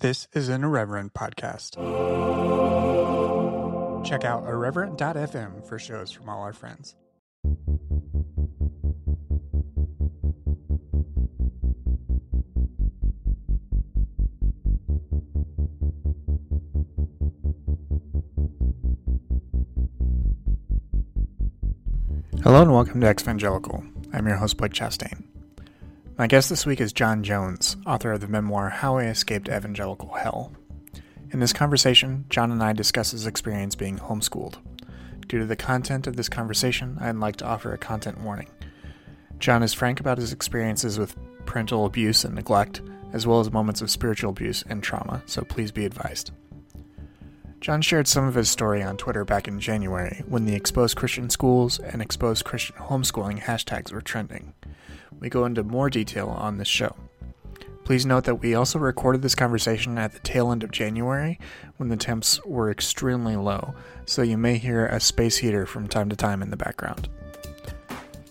This is an Irreverent podcast. Check out irreverent.fm for shows from all our friends. Hello and welcome to Exvangelical. I'm your host, Blake Chastain. My guest this week is John Jones, author of the memoir How I Escaped Evangelical Hell. In this conversation, John and I discuss his experience being homeschooled. Due to the content of this conversation, I'd like to offer a content warning. John is frank about his experiences with parental abuse and neglect, as well as moments of spiritual abuse and trauma, so please be advised. John shared some of his story on Twitter back in January when the Exposed Christian Schools and Exposed Christian Homeschooling hashtags were trending. We go into more detail on this show. Please note that we also recorded this conversation at the tail end of January when the temps were extremely low, so you may hear a space heater from time to time in the background.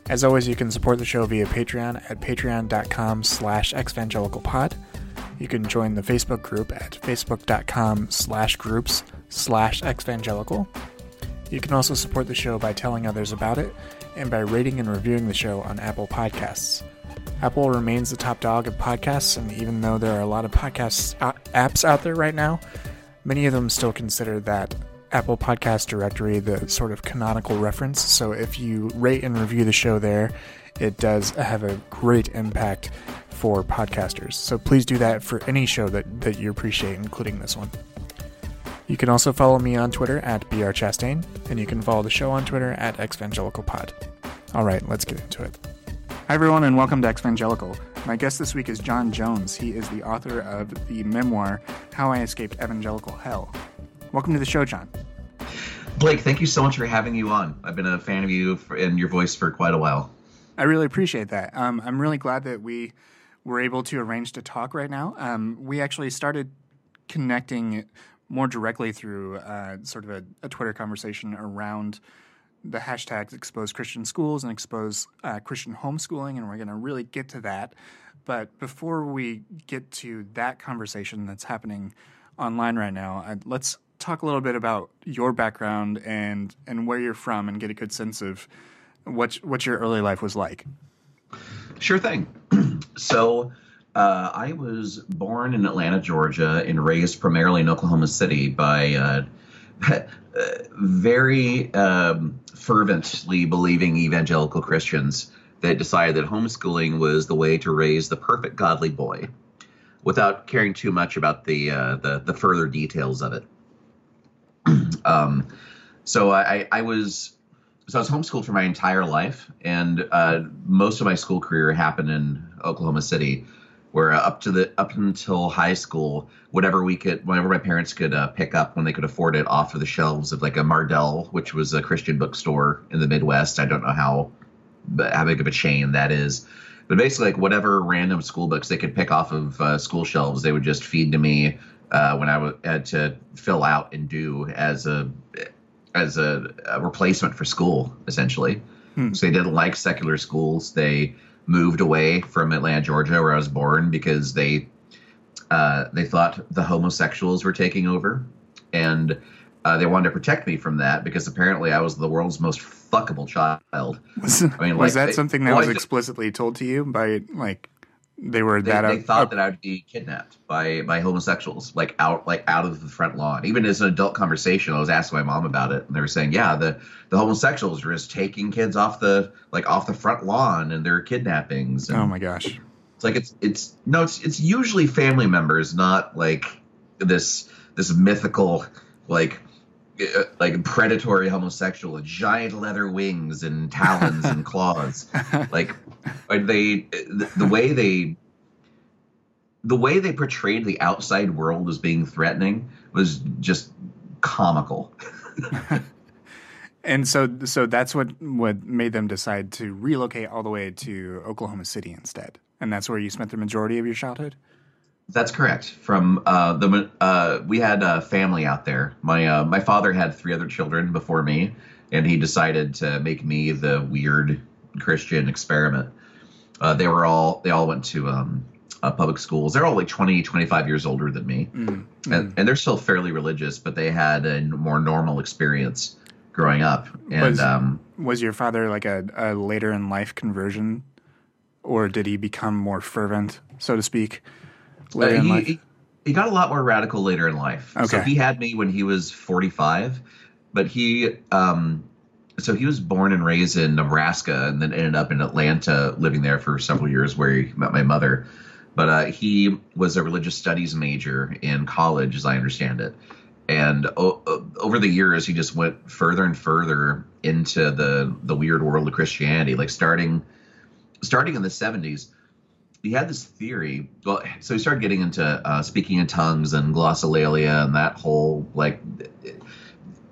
As always, you can support the show via Patreon at patreon.com slash exvangelicalpod. You can join the Facebook group at facebook.com slash groups slash evangelical. You can also support the show by telling others about it and by rating and reviewing the show on Apple Podcasts. Apple remains the top dog of podcasts, and even though there are a lot of podcast uh, apps out there right now, many of them still consider that Apple Podcast directory the sort of canonical reference. So if you rate and review the show there, it does have a great impact for podcasters. So please do that for any show that, that you appreciate, including this one. You can also follow me on Twitter at brchastain, and you can follow the show on Twitter at exvangelicalpod. All right, let's get into it. Hi, everyone, and welcome to Exvangelical. My guest this week is John Jones. He is the author of the memoir, How I Escaped Evangelical Hell. Welcome to the show, John. Blake, thank you so much for having you on. I've been a fan of you and your voice for quite a while. I really appreciate that. Um, I'm really glad that we were able to arrange to talk right now. Um, we actually started connecting more directly through uh, sort of a, a, Twitter conversation around the hashtags expose Christian schools and expose uh, Christian homeschooling, and we're going to really get to that. But before we get to that conversation that's happening online right now, I'd, let's talk a little bit about your background and and where you're from, and get a good sense of what what your early life was like. Sure thing. so uh, I was born in Atlanta, Georgia, and raised primarily in Oklahoma City by uh, very um, fervently believing evangelical Christians that decided that homeschooling was the way to raise the perfect godly boy, without caring too much about the uh, the, the, further details of it. um, so I, I was so I was homeschooled for my entire life, and uh, most of my school career happened in Oklahoma City where up to the up until high school, whatever we could, whatever my parents could uh, pick up when they could afford it off of the shelves of like a Mardel, which was a Christian bookstore in the Midwest. I don't know how how big of a chain that is, but basically like whatever random school books they could pick off of uh, school shelves, they would just feed to me uh, when I w- had to fill out and do as a as a, a replacement for school, essentially. Hmm. So they didn't like secular schools. They moved away from Atlanta, Georgia, where I was born, because they uh, they thought the homosexuals were taking over, and uh, they wanted to protect me from that because apparently I was the world's most fuckable child. Was, I mean, was like, that something that was explicitly told to you by like they were they, that they thought up. that I would be kidnapped by by homosexuals, like out like out of the front lawn. Even as an adult conversation, I was asking my mom about it, and they were saying, yeah, the the homosexuals are just taking kids off the like off the front lawn, and they're kidnappings. And oh my gosh! It's like it's it's no, it's it's usually family members, not like this this mythical like uh, like predatory homosexual with giant leather wings and talons and claws like they the, the, way they the way they portrayed the outside world as being threatening was just comical and so so that's what what made them decide to relocate all the way to Oklahoma City instead and that's where you spent the majority of your childhood that's correct. From uh, the uh, we had a family out there. My uh, my father had three other children before me, and he decided to make me the weird Christian experiment. Uh, they were all they all went to um, uh, public schools. They're all like 20, 25 years older than me, Mm. and, and they're still fairly religious, but they had a more normal experience growing up. And Was- um, Was your father like a, a later in life conversion, or did he become more fervent, so to speak, later Uh, in he, life? he he got a lot more radical later in life. So Okay. he had me when he was 45, but he um so he was born and raised in Nebraska and then ended up in Atlanta living there for several years where he met my mother. But uh, he was a religious studies major in college as I understand it. And o- over the years he just went further and further into the the weird world of Christianity like starting starting in the 70s he had this theory. Well, so he started getting into uh, speaking in tongues and glossolalia and that whole like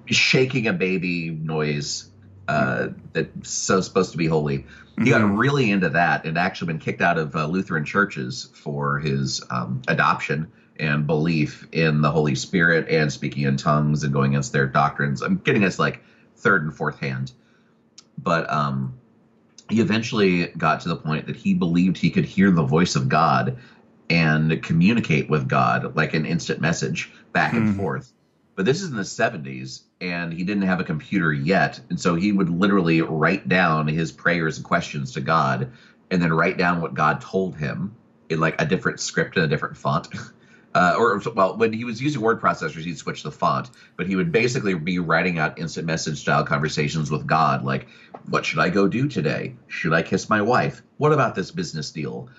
shaking a baby noise uh, that's so supposed to be holy. He got Mhm. really into that and actually been kicked out of uh, Lutheran churches for his um, adoption and belief in the Holy Spirit and speaking in tongues and going against their doctrines. I'm getting this like third and fourth hand, but um, he eventually got to the point that he believed he could hear the voice of God and communicate with God like an instant message back and Mhm. forth. But this is in the 70s, and he didn't have a computer yet. And so he would literally write down his prayers and questions to God and then write down what God told him in like a different script and a different font. Uh, or well, when he was using word processors, he'd switch the font, but he would basically be writing out instant message style conversations with God, like, "What should I go do today? Should I kiss my wife? What about this business deal?"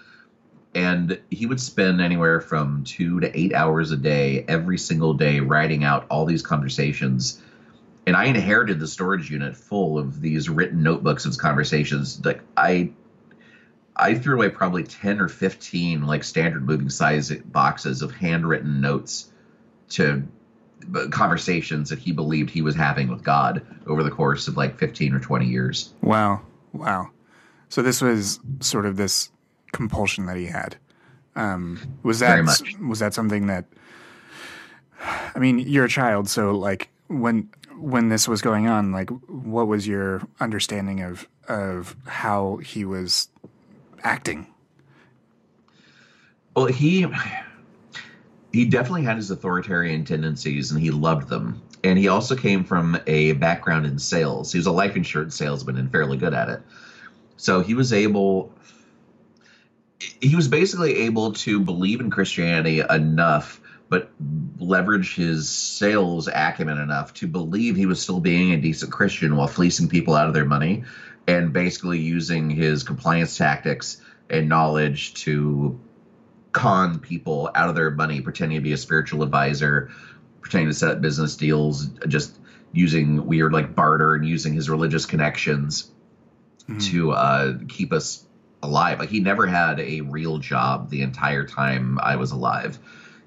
And he would spend anywhere from two to eight hours a day, every single day, writing out all these conversations. And I inherited the storage unit full of these written notebooks of conversations. Like I I threw away probably 10 or 15 like standard moving size boxes of handwritten notes to uh, conversations that he believed he was having with God over the course of like 15 or 20 years. Wow, wow. So this was sort of this compulsion that he had. Um, was that was that something that? I mean, you're a child, so like when when this was going on, like what was your understanding of of how he was acting? Well, he he definitely had his authoritarian tendencies and he loved them. And he also came from a background in sales. He was a life insurance salesman and fairly good at it. So he was able he was basically able to believe in Christianity enough but leverage his sales acumen enough to believe he was still being a decent Christian while fleecing people out of their money and basically using his compliance tactics and knowledge to con people out of their money, pretending to be a spiritual advisor, pretending to set up business deals, just using weird like barter and using his religious connections Mhm. to uh, keep us alive. Like he never had a real job the entire time I was alive.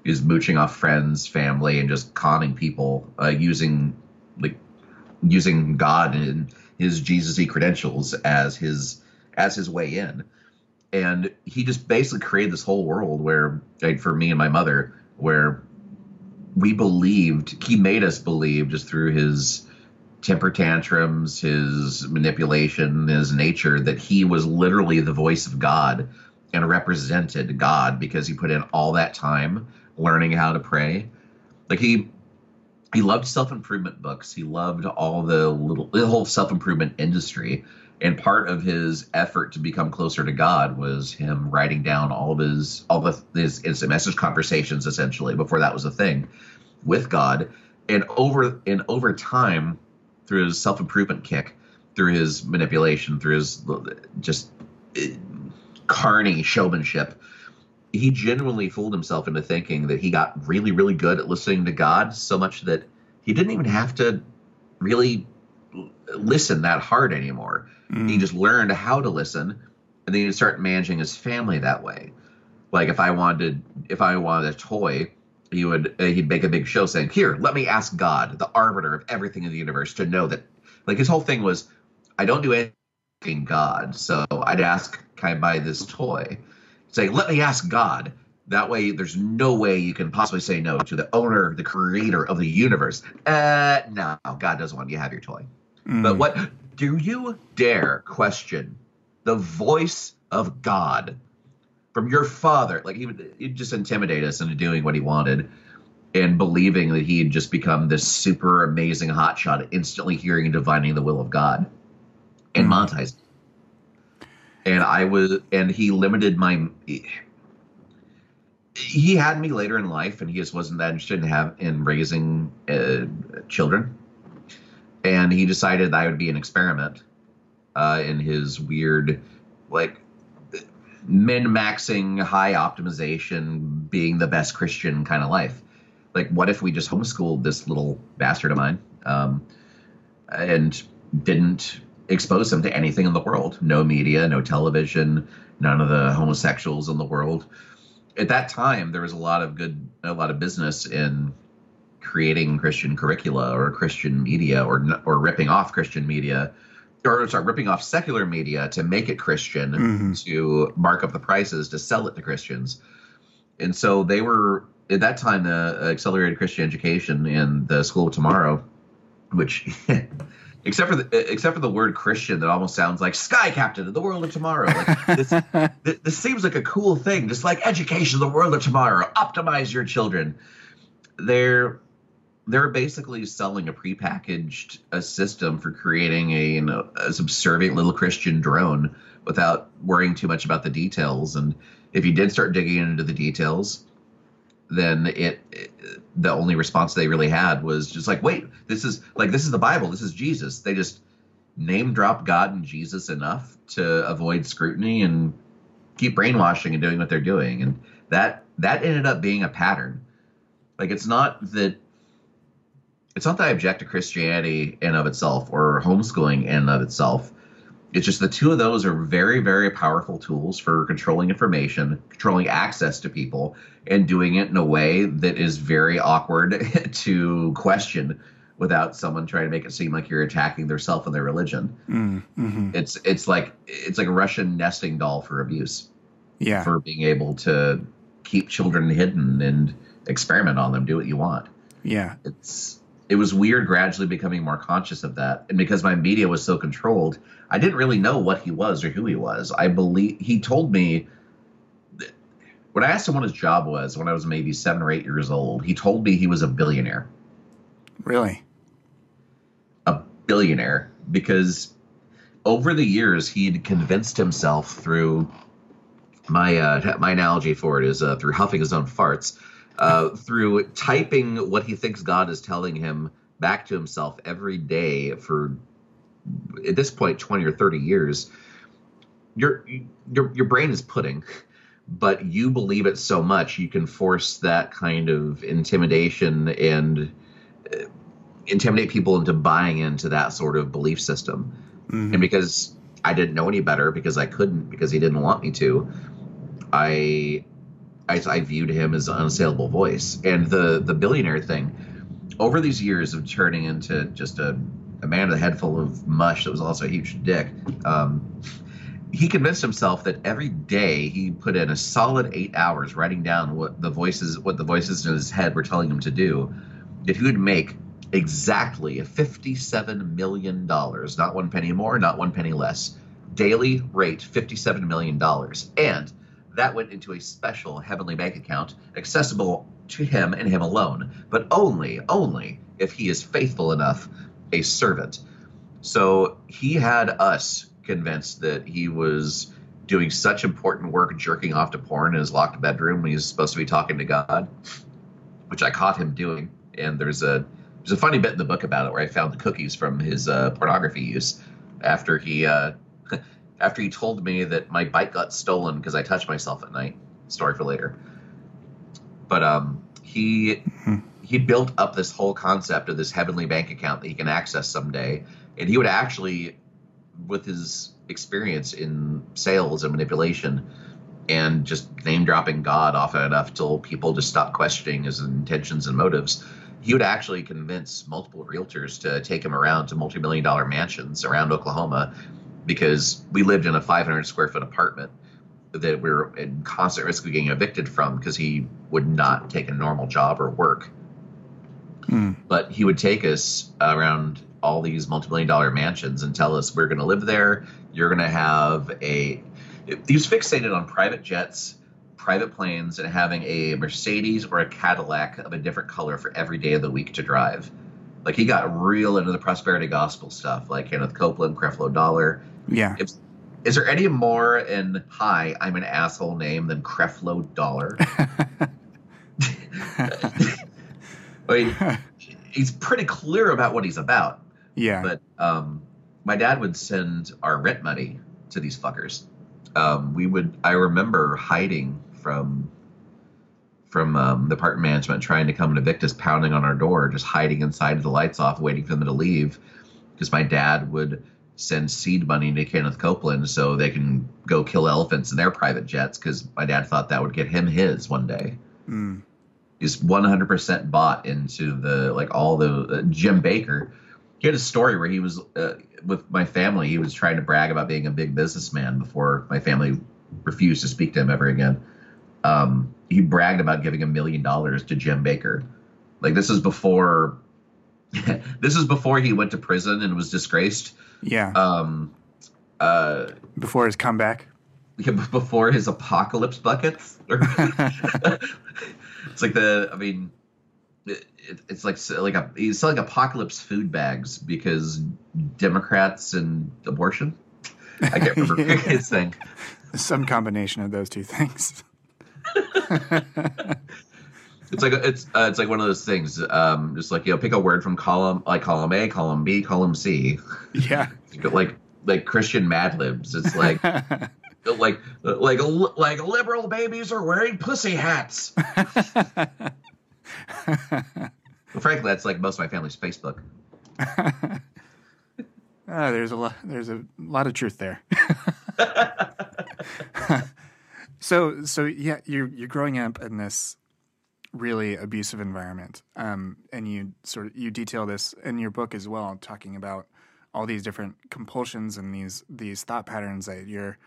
Was mooching off friends, family, and just conning people uh, using like using God and his Jesus-y credentials as his as his way in. And he just basically created this whole world where, like for me and my mother, where we believed he made us believe just through his temper tantrums, his manipulation, his nature, that he was literally the voice of God and represented God because he put in all that time learning how to pray. Like he he loved self-improvement books. He loved all the little the whole self-improvement industry. And part of his effort to become closer to God was him writing down all of his all the his instant message conversations essentially before that was a thing with God. And over and over time, through his self improvement kick, through his manipulation, through his just eh, carny showmanship, he genuinely fooled himself into thinking that he got really, really good at listening to God so much that he didn't even have to really listen that hard anymore. Mm. He just learned how to listen, and then he'd start managing his family that way. Like if I wanted, if I wanted a toy, he would uh, he'd make a big show saying, "Here, let me ask God, the arbiter of everything in the universe, to know that." Like his whole thing was, I don't do anything God, so I'd ask, "Can I buy this toy?" Say, "Let me ask God." That way, there's no way you can possibly say no to the owner, the creator of the universe. Uh, no, God doesn't want you to have your toy. Mm. But what do you dare question the voice of God from your father. Like he would he'd just intimidate us into doing what he wanted and believing that he had just become this super amazing hotshot, instantly hearing and divining the will of God and Mm. monetizing. And I was, and he limited my. He had me later in life, and he just wasn't that interested in have in raising uh, children. And he decided that I would be an experiment uh, in his weird, like min maxing, high optimization, being the best Christian kind of life. Like, what if we just homeschooled this little bastard of mine um, and didn't expose him to anything in the world? No media, no television, none of the homosexuals in the world. At that time, there was a lot of good, a lot of business in creating Christian curricula or Christian media or or ripping off Christian media or sorry, ripping off secular media to make it Christian Mhm. to mark up the prices to sell it to Christians. And so they were at that time the accelerated Christian education in the School of Tomorrow, which except for the except for the word Christian that almost sounds like Sky Captain of the World of Tomorrow. Like this, th- this seems like a cool thing, just like education, the world of tomorrow, optimize your children. They're they're basically selling a prepackaged a system for creating a, you know, a subservient little Christian drone without worrying too much about the details. And if you did start digging into the details, then it, it the only response they really had was just like, wait, this is like this is the Bible, this is Jesus. They just name drop God and Jesus enough to avoid scrutiny and keep brainwashing and doing what they're doing. And that that ended up being a pattern. Like it's not that it's not that I object to Christianity in of itself or homeschooling in of itself. It's just the two of those are very, very powerful tools for controlling information, controlling access to people, and doing it in a way that is very awkward to question without someone trying to make it seem like you're attacking their self and their religion. Mm, hmm It's it's like it's like a Russian nesting doll for abuse Yeah. for being able to keep children hidden and experiment on them, do what you want. yeah. It's it was weird gradually becoming more conscious of that. And because my media was so controlled, I didn't really know what he was or who he was. I believe he told me when I asked him what his job was when I was maybe seven or eight years old, he told me he was a billionaire. Really. a billionaire because over the years he'd convinced himself through my uh, my analogy for it is uh, through huffing his own farts uh, through typing what he thinks God is telling him back to himself every day for at this point 20 or 30 years your your your brain is pudding but you believe it so much you can force that kind of intimidation and uh, intimidate people into buying into that sort of belief system. Mhm. And because I didn't know any better, because I couldn't, because he didn't want me to, I, I, I viewed him as an unassailable voice. And the the billionaire thing, over these years of turning into just a, a man with a head full of mush that was also a huge dick, um, he convinced himself that every day he put in a solid eight hours writing down what the voices what the voices in his head were telling him to do, that he would make exactly $57 million, not one penny more, not one penny less. Daily rate $57 million. And that went into a special heavenly bank account accessible to him and him alone, but only, only if he is faithful enough, a servant. So he had us convinced that he was doing such important work jerking off to porn in his locked bedroom when he was supposed to be talking to God, which I caught him doing. And there's a there's a funny bit in the book about it where I found the cookies from his uh, pornography use after he uh, after he told me that my bike got stolen because I touched myself at night. Story for later. But um, he he built up this whole concept of this heavenly bank account that he can access someday, and he would actually, with his experience in sales and manipulation, and just name dropping God often enough till people just stop questioning his intentions and motives, he would actually convince multiple realtors to take him around to multi-million dollar mansions around Oklahoma because we lived in a 500 square foot apartment that we were in constant risk of getting evicted from because he would not take a normal job or work. Mm. But he would take us around all these multi-million dollar mansions and tell us we're going to live there. You're going to have a. He was fixated on private jets, private planes and having a Mercedes or a Cadillac of a different color for every day of the week to drive. Like he got real into the prosperity gospel stuff, like Kenneth Copeland, Creflo Dollar. Yeah. If, is there any more in hi, I'm an asshole name than Creflo Dollar? I mean, he's pretty clear about what he's about. yeah. But um, my dad would send our rent money to these fuckers. Um, we would. I remember hiding from from um, the apartment management trying to come and evict us, pounding on our door, just hiding inside the lights off, waiting for them to leave, because my dad would send seed money to Kenneth Copeland so they can go kill elephants in their private jets, because my dad thought that would get him his one day Mm. is 100% bought into the like all the uh, Jim Bakker. He had a story where he was uh, with my family. He was trying to brag about being a big businessman before my family refused to speak to him ever again. Um, he bragged about giving a million dollars to Jim Bakker. Like this is before. this is before he went to prison and was disgraced. Yeah. Um, uh, Before his comeback. before his apocalypse buckets. it's like the, I mean, it, it's like like a he's selling apocalypse food bags because Democrats and abortion. I can't remember his thing. Some combination of those two things. It's like it's uh, it's like one of those things. Um, just like you know, pick a word from column like column A, column B, column C. Yeah. like like Christian Mad Libs. It's like like like like liberal babies are wearing pussy hats. Frankly, that's like most of my family's Facebook. Ah, there's a lot. There's a lot of truth there. So, so yeah, you're you're growing up in this really abusive environment, um, and you sort of you detail this in your book as well, talking about all these different compulsions and these these thought patterns that your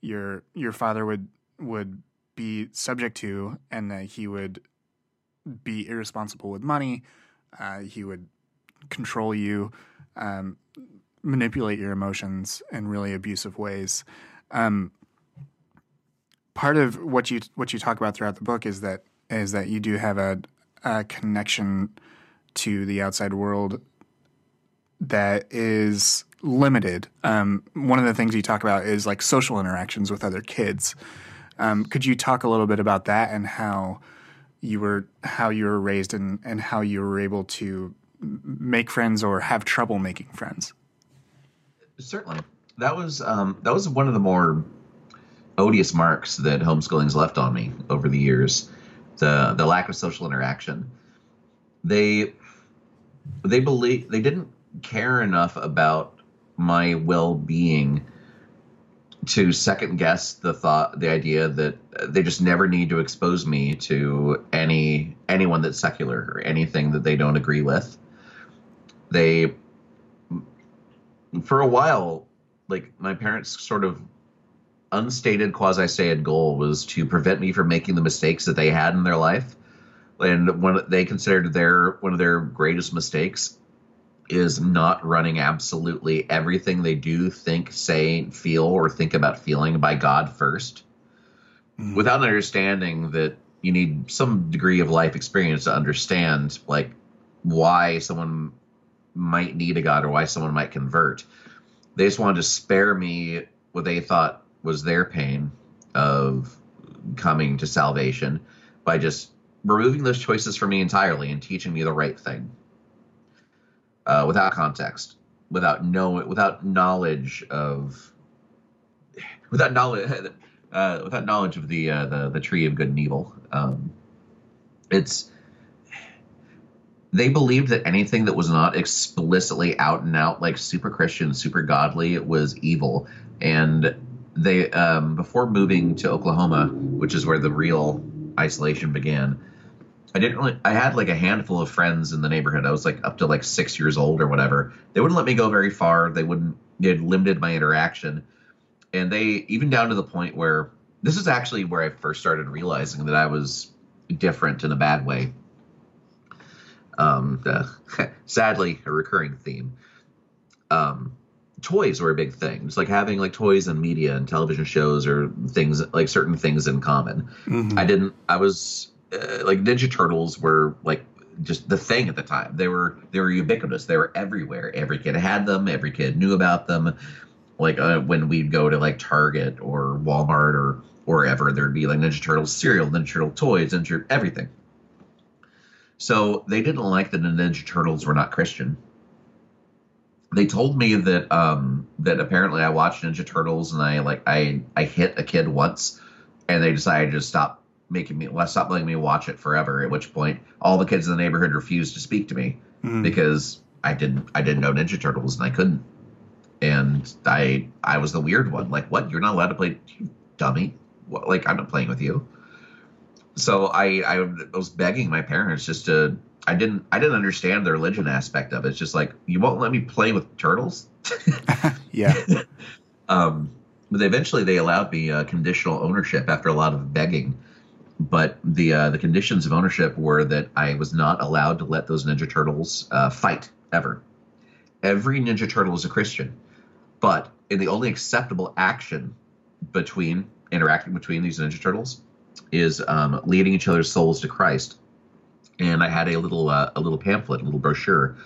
your your father would would be subject to, and that he would be irresponsible with money. Uh, he would control you. Um, manipulate your emotions in really abusive ways. Um, part of what you what you talk about throughout the book is that is that you do have a, a connection to the outside world that is limited. Um, one of the things you talk about is like social interactions with other kids. Um, could you talk a little bit about that and how you were how you were raised and, and how you were able to make friends or have trouble making friends? Certainly, that was um, that was one of the more odious marks that homeschooling's left on me over the years. The the lack of social interaction. They they believe they didn't care enough about my well being to second guess the thought the idea that they just never need to expose me to any anyone that's secular or anything that they don't agree with they for a while like my parents sort of unstated quasi-stated goal was to prevent me from making the mistakes that they had in their life. And when they considered their one of their greatest mistakes is not running absolutely everything they do think say feel or think about feeling by god first. Mm. without an understanding that you need some degree of life experience to understand like why someone might need a god or why someone might convert. They just wanted to spare me what they thought was their pain of coming to salvation by just removing those choices from me entirely and teaching me the right thing uh, without context without know without knowledge of without knowledge uh, without knowledge of the uh, the the tree of good and evil. Um, it's they believed that anything that was not explicitly out and out like super Christian, super godly was evil, and they um, before moving to Oklahoma, which is where the real isolation began. I didn't really. I had like a handful of friends in the neighborhood. I was like up to like six years old or whatever. They wouldn't let me go very far. They wouldn't. They had limited my interaction and they even down to the point where this is actually where I first started realizing that I was different in a bad way. Um, the, sadly, a recurring theme. Um, toys were a big thing. It's like having like toys and media and television shows or things like certain things in common. Mhm. I didn't. I was uh, like Ninja Turtles were like just the thing at the time. They were they were ubiquitous. They were everywhere. Every kid had them. Every kid knew about them. Like uh, when we'd go to like Target or Walmart or wherever, there'd be like Ninja Turtles cereal, Ninja Turtle toys, Ninja everything. So they didn't like that the Ninja Turtles were not Christian. They told me that um, that apparently I watched Ninja Turtles and I like I I hit a kid once, and they decided to stop making me well, stop letting me watch it forever. At which point, all the kids in the neighborhood refused to speak to me Mhm. because I didn't I didn't know Ninja Turtles and I couldn't. And I I was the weird one. Like, what? You're not allowed to play, you dummy. What, like, I'm not playing with you. So I I was begging my parents just to. I didn't I didn't understand the religion aspect of it. It's just like you won't let me play with turtles. yeah. Um, but eventually they allowed me uh, conditional ownership after a lot of begging. But the uh, the conditions of ownership were that I was not allowed to let those Ninja Turtles uh, fight ever. Every Ninja Turtle is a Christian, but in the only acceptable action between interacting between these Ninja Turtles is um, leading each other's souls to Christ. And I had a little uh, a little pamphlet, a little brochure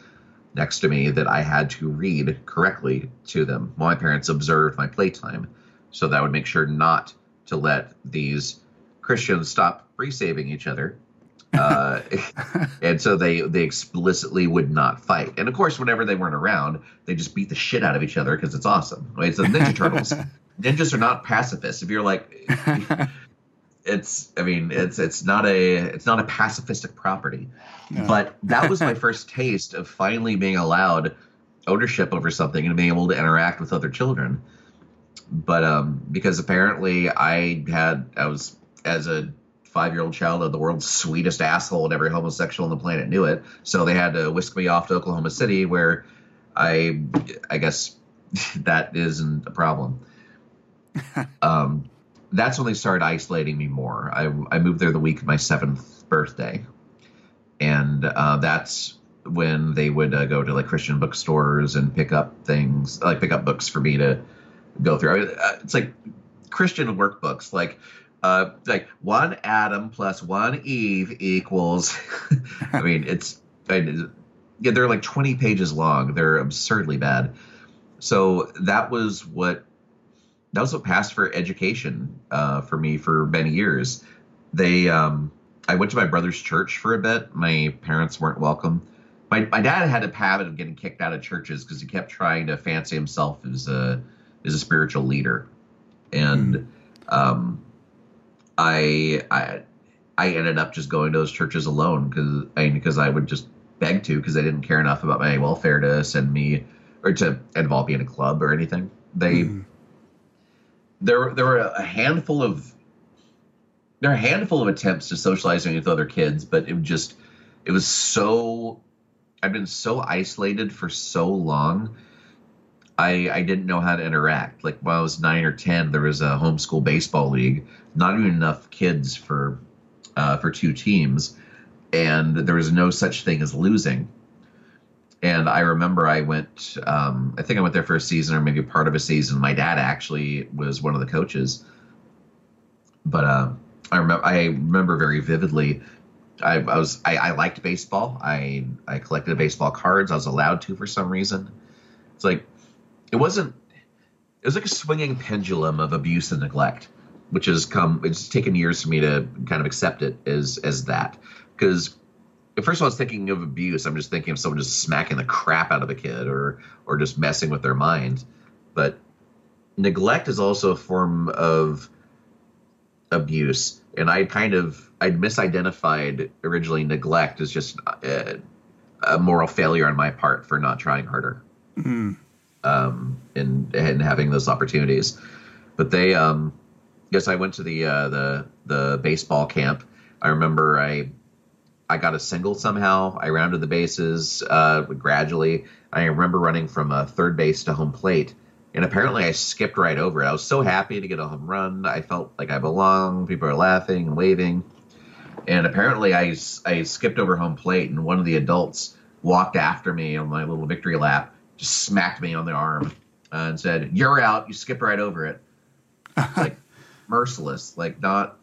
next to me that I had to read correctly to them. My parents observed my playtime, so that I would make sure not to let these Christians stop free saving each other. Uh, and so they they explicitly would not fight. And of course, whenever they weren't around, they just beat the shit out of each other because it's awesome. Right? It's the Ninja Turtles. Ninjas are not pacifists. If you're like, it's I mean, it's it's not a it's not a pacifistic property. No. But that was my first taste of finally being allowed ownership over something and being able to interact with other children. But um, because apparently I had I was as a five year old child of the world's sweetest asshole and every homosexual on the planet knew it. So they had to whisk me off to Oklahoma City where I I guess that isn't a problem. um, that's when they started isolating me more. I, I moved there the week of my seventh birthday, and uh, that's when they would uh, go to like Christian bookstores and pick up things, like pick up books for me to go through. I uh, it's like Christian workbooks, like uh, like one Adam plus one Eve equals. I mean, it's I, yeah, they're like twenty pages long. They're absurdly bad. So that was what that was what passed for education uh, for me for many years. They, um, I went to my brother's church for a bit. My parents weren't welcome. My my dad had a habit of getting kicked out of churches because he kept trying to fancy himself as a as a spiritual leader, and um, I I I ended up just going to those churches alone because I because I would just beg to because they didn't care enough about my welfare to send me or to involve me in a club or anything. They Mhm. There there were a handful of there are a handful of attempts to socializing with other kids, but it just it was so I've been so isolated for so long. I I didn't know how to interact. Like when I was nine or ten, there was a homeschool baseball league. Not even enough kids for uh, for two teams, and there was no such thing as losing. And I remember I went, um, I think I went there for a season or maybe part of a season. My dad actually was one of the coaches. But uh, I remember, I remember very vividly. I, I was, I, I liked baseball. I, I collected baseball cards. I was allowed to for some reason. It's like, it wasn't. It was like a swinging pendulum of abuse and neglect, which has come. It's taken years for me to kind of accept it as as that because first of all, I was thinking of abuse. I'm just thinking of someone just smacking the crap out of a kid or or just messing with their mind. But neglect is also a form of abuse, and I kind of I'd misidentified originally neglect as just a, a moral failure on my part for not trying harder Mhm. um, and and having those opportunities. But they, um, yes, I went to the uh, the the baseball camp. I remember I I got a single somehow. I rounded the bases uh, gradually. I remember running from uh, third base to home plate, and apparently I skipped right over it. I was so happy to get a home run. I felt like I belonged. People are laughing and waving, and apparently I I skipped over home plate, and one of the adults walked after me on my little victory lap, just smacked me on the arm, uh, and said, "You're out." You skipped right over it, like merciless. Like not.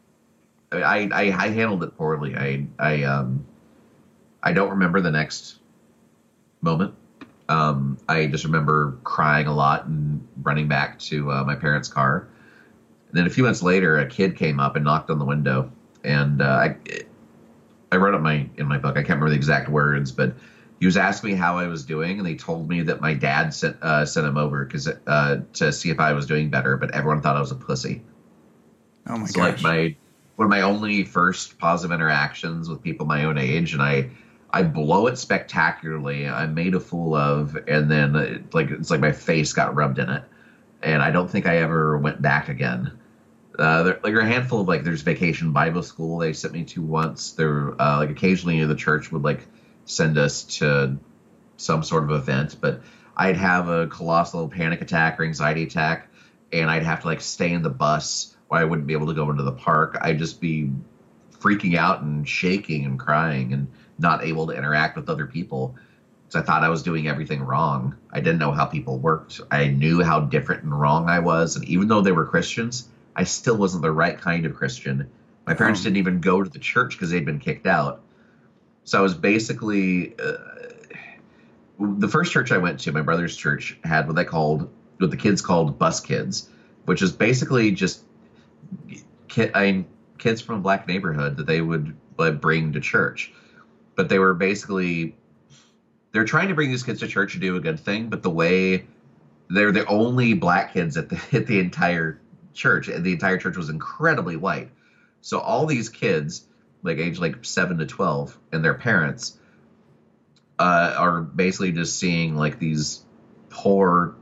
I, I I handled it poorly. I I um I don't remember the next moment. Um, I just remember crying a lot and running back to uh, my parents' car. And then a few months later, a kid came up and knocked on the window, and uh, I I wrote up my in my book. I can't remember the exact words, but he was asking me how I was doing, and they told me that my dad sent uh, sent him over because uh, to see if I was doing better. But everyone thought I was a pussy. Oh my so gosh! like my one of my only first positive interactions with people my own age, and I I blow it spectacularly. I'm made a fool of, and then uh, like it's like my face got rubbed in it, and I don't think I ever went back again. Uh, there, like a handful of like there's vacation Bible school they sent me to once. There uh, like occasionally the church would like send us to some sort of event, but I'd have a colossal panic attack or anxiety attack, and I'd have to like stay in the bus, or I wouldn't be able to go into the park. I'd just be freaking out and shaking and crying and not able to interact with other people because I thought I was doing everything wrong. I didn't know how people worked. I knew how different and wrong I was, and even though they were Christians, I still wasn't the right kind of Christian. My parents Oh. didn't even go to the church because they'd been kicked out. So I was basically uh, the first church I went to. My brother's church had what they called what the kids called bus kids, which is basically just kid, I, kids from a black neighborhood that they would uh, bring to church. But they were basically they're trying to bring these kids to church to do a good thing, but the way they're the only black kids at the at the entire church, and the entire church was incredibly white. So all these kids, like age like seven to twelve, and their parents, uh, are basically just seeing like these poor,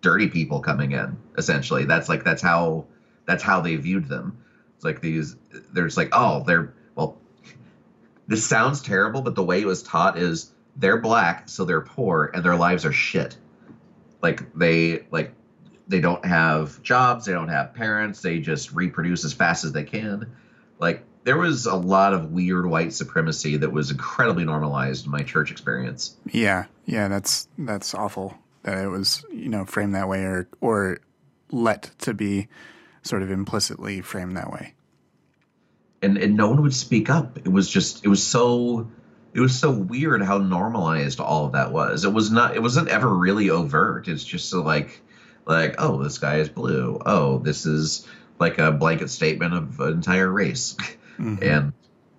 dirty people coming in. Essentially, that's like that's how that's how they viewed them. It's like these. There's like oh they're well. This sounds terrible, but the way it was taught is they're black, so they're poor, and their lives are shit. Like they like they don't have jobs, they don't have parents, they just reproduce as fast as they can. Like there was a lot of weird white supremacy that was incredibly normalized in my church experience. Yeah, yeah, that's that's awful that it was you know framed that way or or let to be sort of implicitly framed that way. And and no one would speak up. It was just it was so it was so weird how normalized all of that was. It was not it wasn't ever really overt. It's just so like like oh this guy is blue. Oh this is like a blanket statement of an entire race. Mhm. and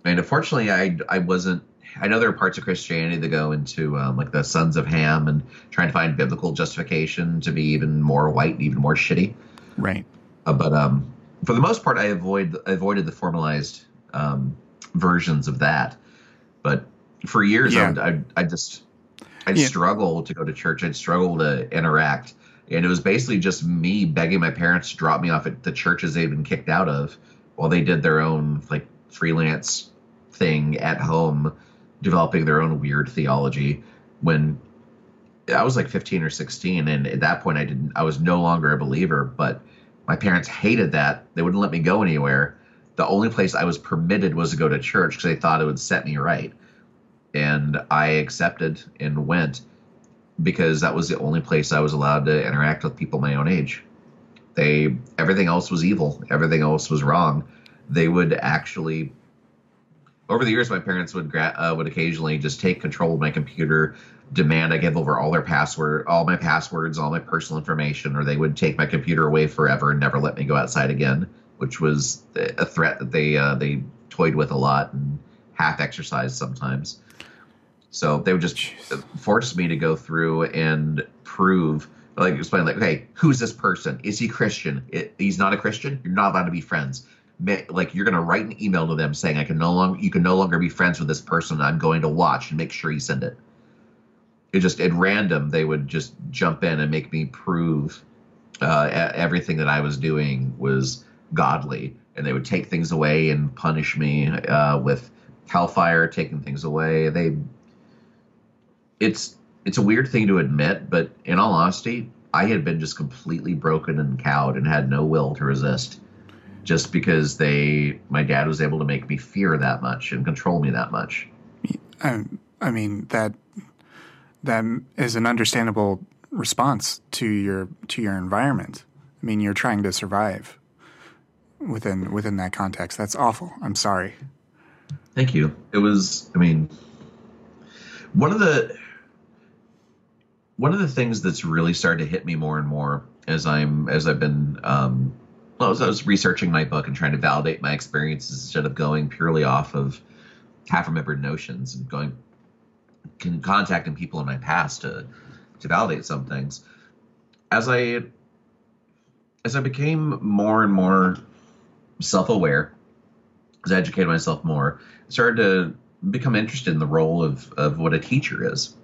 and unfortunately I I wasn't I know there are parts of Christianity that go into um, like the sons of Ham and trying to find biblical justification to be even more white and even more shitty. Right. Uh, but um, for the most part, I avoid I avoided the formalized um, versions of that. But for years, Yeah. I, I I just I'd Yeah. struggle to go to church. I'd struggle to interact, and it was basically just me begging my parents to drop me off at the churches they'd been kicked out of, while they did their own like freelance thing at home, developing their own weird theology. When I was like 15 or 16, and at that point, I didn't. I was no longer a believer, but my parents hated that. They wouldn't let me go anywhere. The only place I was permitted was to go to church because they thought it would set me right. And I accepted and went because that was the only place I was allowed to interact with people my own age. They everything else was evil. Everything else was wrong. They would actually over the years, my parents would uh, would occasionally just take control of my computer, demand I give over all their password, all my passwords, all my personal information, or they would take my computer away forever and never let me go outside again, which was a threat that they uh, they toyed with a lot and half exercised sometimes. So they would just force me to go through and prove, like explain, like, okay, who's this person? Is he Christian? I he's not a Christian. You're not allowed to be friends like you're to write an email to them saying I can no longer you can no longer be friends with this person. I'm going to watch and make sure you send it. It just at random they would just jump in and make me prove uh, everything that I was doing was godly, and they would take things away and punish me uh, with hellfire, taking things away. They it's it's a weird thing to admit, but in all honesty, I had been just completely broken and cowed and had no will to resist just because they my dad was able to make me fear that much and control me that much I, I mean that that is an understandable response to your to your environment. I mean, you're trying to survive within within that context. That's awful. I'm sorry. Thank you. It was. I mean, one of the one of the things that's really started to hit me more and more as I'm as I've been um, well, as I was researching my book and trying to validate my experiences instead of going purely off of half remembered notions and going can contacting people in my past to to validate some things. As I as I became more and more self aware, as I educated myself more, I started to become interested in the role of of what a teacher is.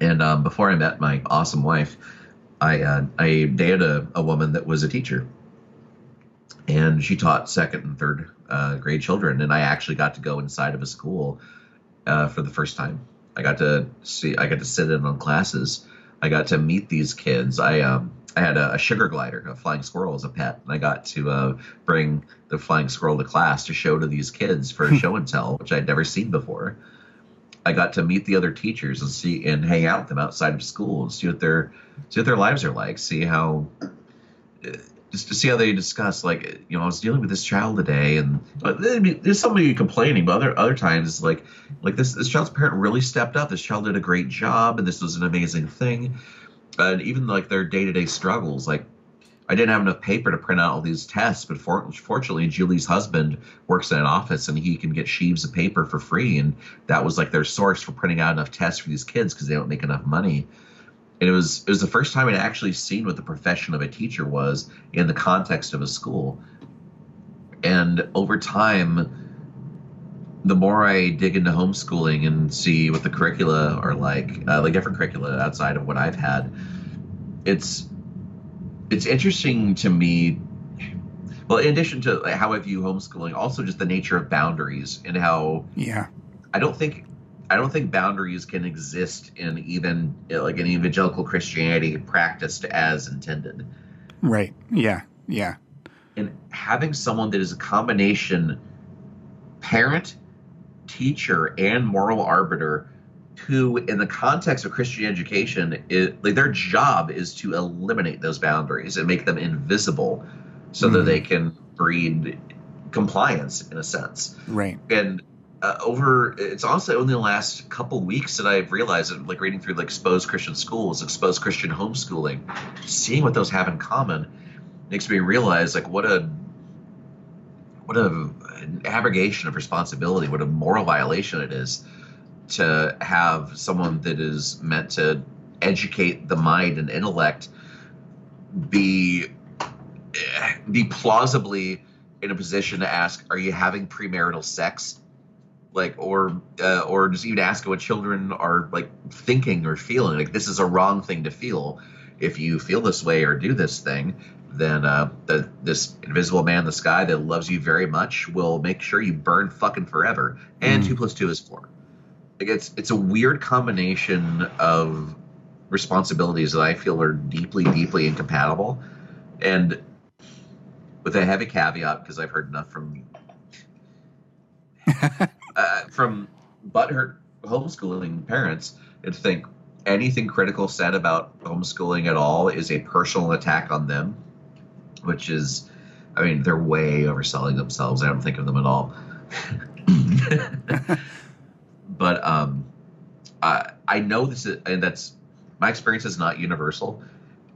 And um, before I met my awesome wife, I uh, I dated a, a woman that was a teacher, and she taught second and third uh, grade children, and I actually got to go inside of a school uh, for the first time. I got to see, I got to sit in on classes. I got to meet these kids. I um, I had a, a sugar glider, a flying squirrel as a pet, and I got to uh, bring the flying squirrel to class to show to these kids for a show and tell, which I'd never seen before. I got to meet the other teachers and see and hang out with them outside of school and see what their see what their lives are like, see how just to see how they discuss like you know I was dealing with this child today and uh, there's somebody complaining but other other times like like this this child's parent really stepped up. This child did a great job and this was an amazing thing. And even like their day-to-day struggles like I didn't have enough paper to print out all these tests but for, fortunately Julie's husband works in an office and he can get sheaves of paper for free. And that was like their source for printing out enough tests for these kids because they don't make enough money and it was it was the first time I'd actually seen what the profession of a teacher was in the context of a school. And over time, the more I dig into homeschooling and see what the curricula are like, uh, like different curricula outside of what I've had, it's it's interesting to me. Well, in addition to how I view homeschooling, also just the nature of boundaries and how yeah, I don't think I don't think boundaries can exist in even like an evangelical Christianity practiced as intended. Right. Yeah. Yeah. And having someone that is a combination parent, teacher, and moral arbiter who, in the context of Christian education, it, like their job is to eliminate those boundaries and make them invisible so mm. that they can breed compliance in a sense. Right. And uh, over it's honestly only the last couple weeks that I've realized that like reading through like exposed Christian schools, exposed Christian homeschooling, seeing what those have in common makes me realize like what a what a an abrogation of responsibility, what a moral violation it is to have someone that is meant to educate the mind and intellect be be plausibly in a position to ask, "Are you having premarital sex?" Like or uh, or just even ask what children are like thinking or feeling. Like this is a wrong thing to feel. If you feel this way or do this thing then uh, the, this invisible man in the sky that loves you very much will make sure you burn fucking forever. And mm. two plus two is four. Like it's it's a weird combination of responsibilities that i feel are deeply deeply incompatible. And with a heavy caveat because i've heard enough from uh, from butthurt homeschooling parents and think anything critical said about homeschooling at all is a personal attack on them, which is, I mean, they're way overselling themselves. I don't think of them at all. but um, I, I know this is, and that's my experience is not universal.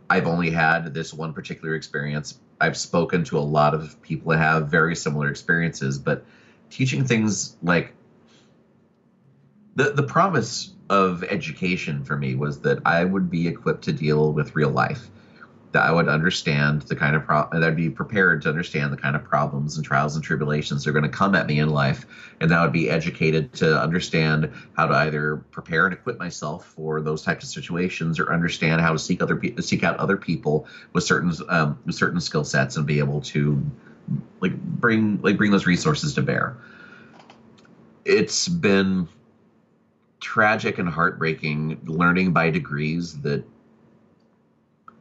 I've only had this one particular experience. I've spoken to a lot of people that have very similar experiences, but teaching things like the the promise of education for me was that I would be equipped to deal with real life, that I would understand the kind of problem, that I'd be prepared to understand the kind of problems and trials and tribulations that are going to come at me in life, and that I would be educated to understand how to either prepare and equip myself for those types of situations, or understand how to seek other pe- seek out other people with certain um, with certain skill sets and be able to like bring like bring those resources to bear. It's been tragic and heartbreaking learning by degrees that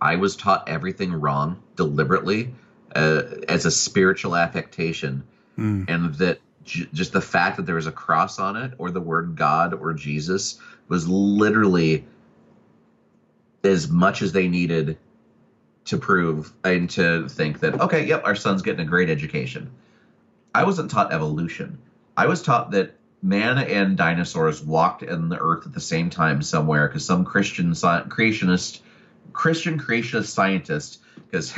I was taught everything wrong deliberately uh, as a spiritual affectation, mm. and that j- just the fact that there was a cross on it or the word God or Jesus was literally as much as they needed to prove and to think that okay, yep, our son's getting a great education. I wasn't taught evolution. I was taught that man and dinosaurs walked in the earth at the same time somewhere because some Christian sci- creationist, Christian creationist scientist, because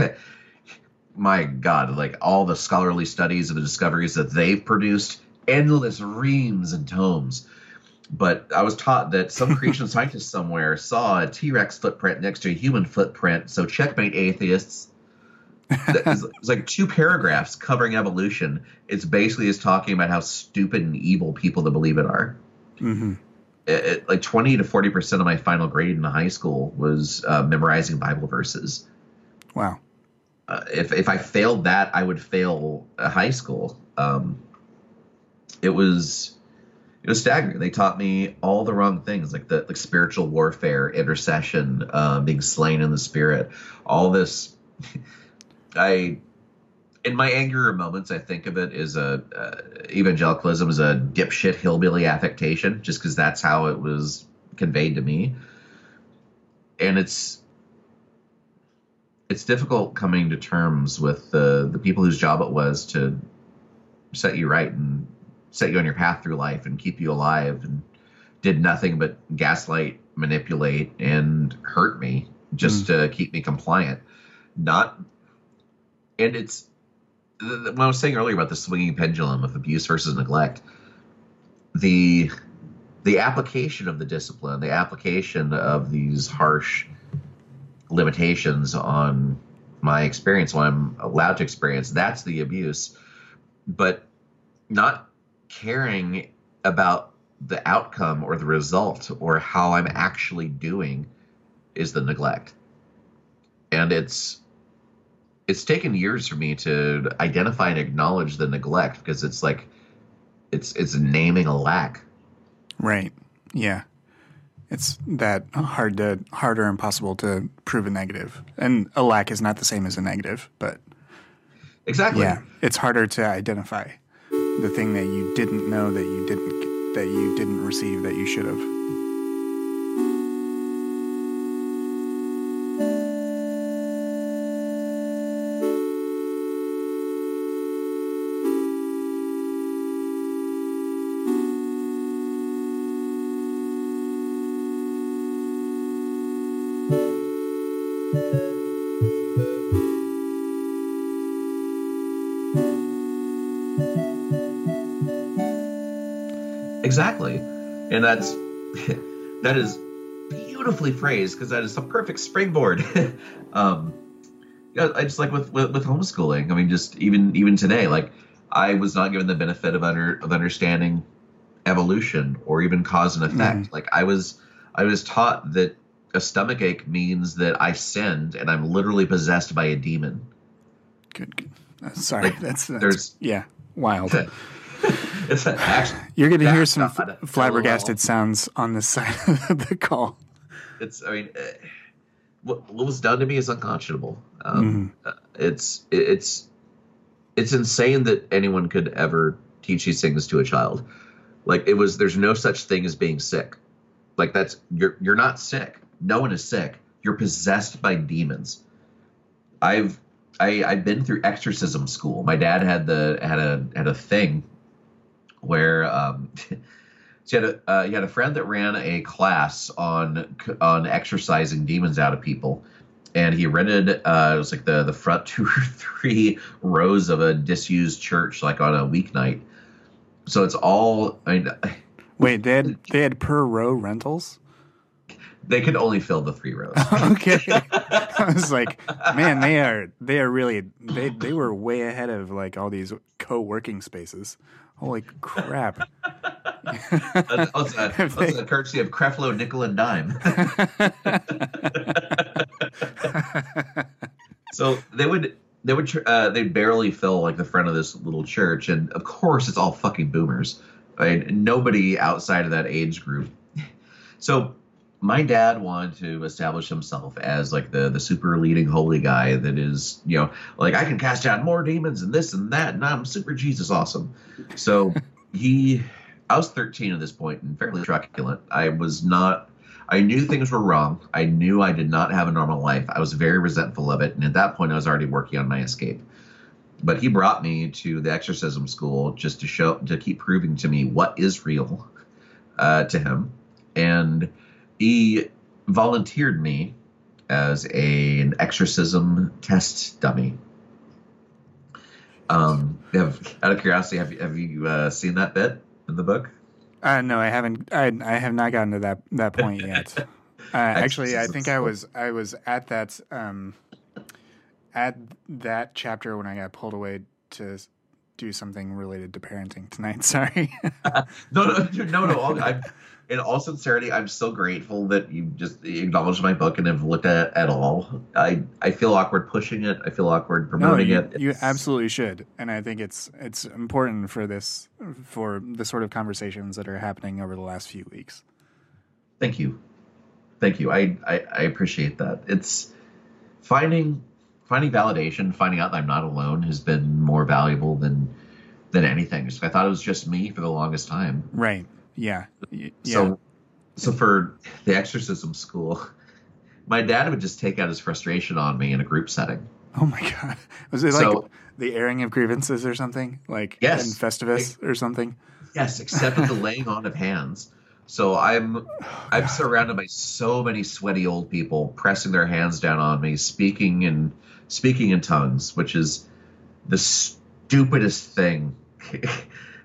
my God, like all the scholarly studies and the discoveries that they've produced, endless reams and tomes. But I was taught that some creation scientist somewhere saw a T Rex footprint next to a human footprint. So checkmate atheists. it's, it's like two paragraphs covering evolution. It's basically is talking about how stupid and evil people that believe it are. Mm-hmm. It, it, like 20 to 40 percent of my final grade in high school was uh, memorizing Bible verses. Wow. Uh, if if I failed that, I would fail high school. Um, it was it was staggering. They taught me all the wrong things, like the like spiritual warfare, intercession, uh, being slain in the spirit, all this. I, in my angrier moments, I think of it as a uh, evangelicalism as a dipshit hillbilly affectation, just because that's how it was conveyed to me, and it's it's difficult coming to terms with the the people whose job it was to set you right and set you on your path through life and keep you alive and did nothing but gaslight, manipulate, and hurt me just mm. to keep me compliant. Not, and it's when I was saying earlier about the swinging pendulum of abuse versus neglect. The the application of the discipline, the application of these harsh limitations on my experience, what I'm allowed to experience, that's the abuse. But not caring about the outcome or the result or how I'm actually doing is the neglect. And it's it's taken years for me to identify and acknowledge the neglect because it's like it's it's naming a lack. Right. Yeah. It's that hard to harder impossible to prove a negative. And a lack is not the same as a negative, but Exactly. Yeah. It's harder to identify the thing that you didn't know that you didn't that you didn't receive that you should have. Exactly, and that's that is beautifully phrased because that is a perfect springboard. um, yeah, I just like with, with, with homeschooling. I mean, just even even today, like I was not given the benefit of under of understanding evolution or even cause and effect. Mm. Like I was I was taught that a stomach ache means that I sinned and I'm literally possessed by a demon. Good. good. Uh, sorry, like, that's, that's there's yeah wild. actually, You're going to hear some f- flabbergasted sounds on this side of the call. It's, I mean, uh, what, what, was done to me is unconscionable. Um, uh, it's, it's, it's insane that anyone could ever teach these things to a child. Like it was, there's no such thing as being sick. Like that's you're you're not sick. No one is sick. You're possessed by demons. I've I, I've been through exorcism school. My dad had the had a had a thing where um, you had a uh, you had a friend that ran a class on on exorcising demons out of people, and he rented uh, it was like the the front two or three rows of a disused church like on a weeknight. So it's all. I mean, wait, they had they had per row rentals. They could only fill the three rows. okay, I was like, man, they are they are really they they were way ahead of like all these co-working spaces. Holy crap. that's, that's a courtesy of Creflo, Nickel, and Dime. so they would they would uh, they barely fill like the front of this little church, and of course it's all fucking boomers. Mean, nobody outside of that age group. So my dad wanted to establish himself as like the the super leading holy guy that is you know like I can cast out more demons and this and that and I'm super Jesus awesome. So he I was 13 at this point and fairly truculent. I was not I knew things were wrong. I knew I did not have a normal life. I was very resentful of it, and at that point, I was already working on my escape. But he brought me to the exorcism school just to show, to keep proving to me what is real, uh, to him, and he volunteered me as a, an exorcism test dummy. Um, have, out of curiosity, have you, have you uh, seen that bit in the book? Uh, no, I haven't. I, I have not gotten to that that point yet. uh, actually, I think I was I was at that um, at that chapter when I got pulled away to do something related to parenting tonight. Sorry. no, no, no, no. I'm, in all sincerity, I'm so grateful that you just acknowledged my book and have looked at it at all. I, I feel awkward pushing it. I feel awkward promoting no, you, it. You absolutely should, and I think it's it's important for this for the sort of conversations that are happening over the last few weeks. Thank you, thank you. I, I, I appreciate that. It's finding finding validation, finding out that I'm not alone has been more valuable than than anything. I thought it was just me for the longest time. Right. Yeah. yeah. So, so for the exorcism school, my dad would just take out his frustration on me in a group setting. Oh my god! Was it like so, the airing of grievances or something, like yes, in Festivus or something? Yes, except for the laying on of hands. So I'm oh, I'm surrounded by so many sweaty old people pressing their hands down on me, speaking in speaking in tongues, which is the stupidest thing. it,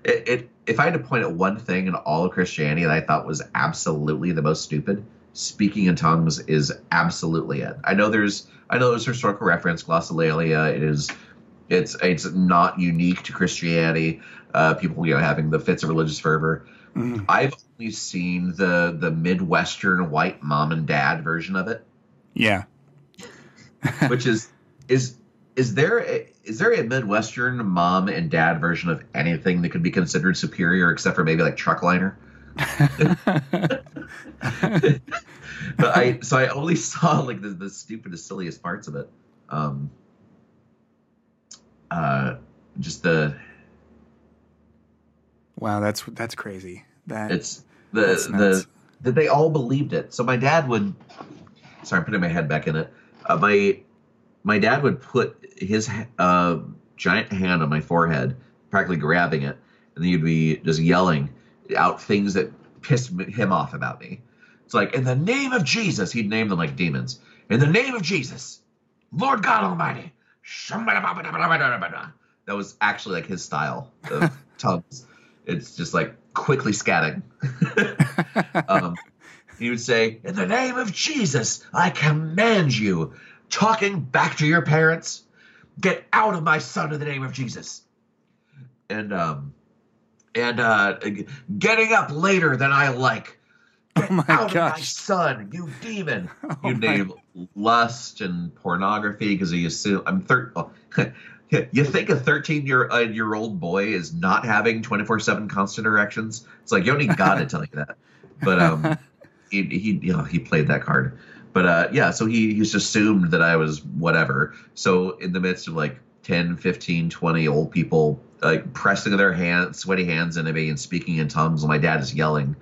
it if I had to point at one thing in all of Christianity that I thought was absolutely the most stupid, speaking in tongues is absolutely it. I know there's I know there's historical reference, glossolalia. It is it's it's not unique to Christianity. Uh, people you know having the fits of religious fervor. Mm. I've only seen the the midwestern white mom and dad version of it. Yeah, which is is is there a, is there a midwestern mom and dad version of anything that could be considered superior except for maybe like truckliner but i so i only saw like the, the stupidest silliest parts of it. Um uh just the wow that's that's crazy. That it's the the that they all believed it. So my dad would sorry i'm putting my head back in it. Uh, my my dad would put his uh, giant hand on my forehead, practically grabbing it, and then he'd be just yelling out things that pissed him off about me. It's like, in the name of Jesus, he'd name them like demons. In the name of Jesus, Lord God Almighty. That was actually like his style of tongues. It's just like quickly scatting. um, he would say, In the name of Jesus, I command you talking back to your parents. Get out of my son in the name of Jesus. And um and uh getting up later than I like. Get oh my out gosh. of my son, you demon. Oh you name lust and pornography because you assume I'm third. Oh, you think a 13 year uh, year old boy is not having 24 seven constant erections? It's like you God to tell you that. But um, he he you know, he played that card. But uh, yeah, so he, he just assumed that I was whatever. So in the midst of like 10, 15, 20 old people like pressing their hands, sweaty hands into me and speaking in tongues, while my dad is yelling,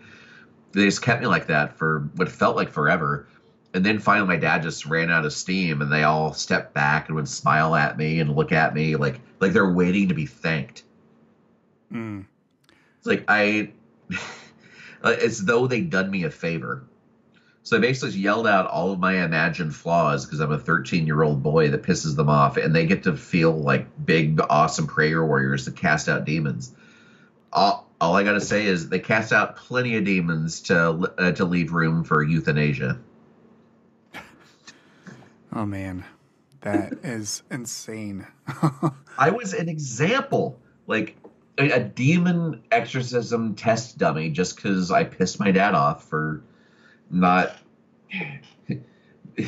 they just kept me like that for what felt like forever. And then finally, my dad just ran out of steam, and they all stepped back and would smile at me and look at me like like they're waiting to be thanked. Mm. It's like I, it's though they'd done me a favor. So I basically yelled out all of my imagined flaws because I'm a 13 year old boy that pisses them off, and they get to feel like big, awesome prayer warriors that cast out demons. All, all I got to say is they cast out plenty of demons to uh, to leave room for euthanasia. Oh man, that is insane. I was an example, like a, a demon exorcism test dummy, just because I pissed my dad off for not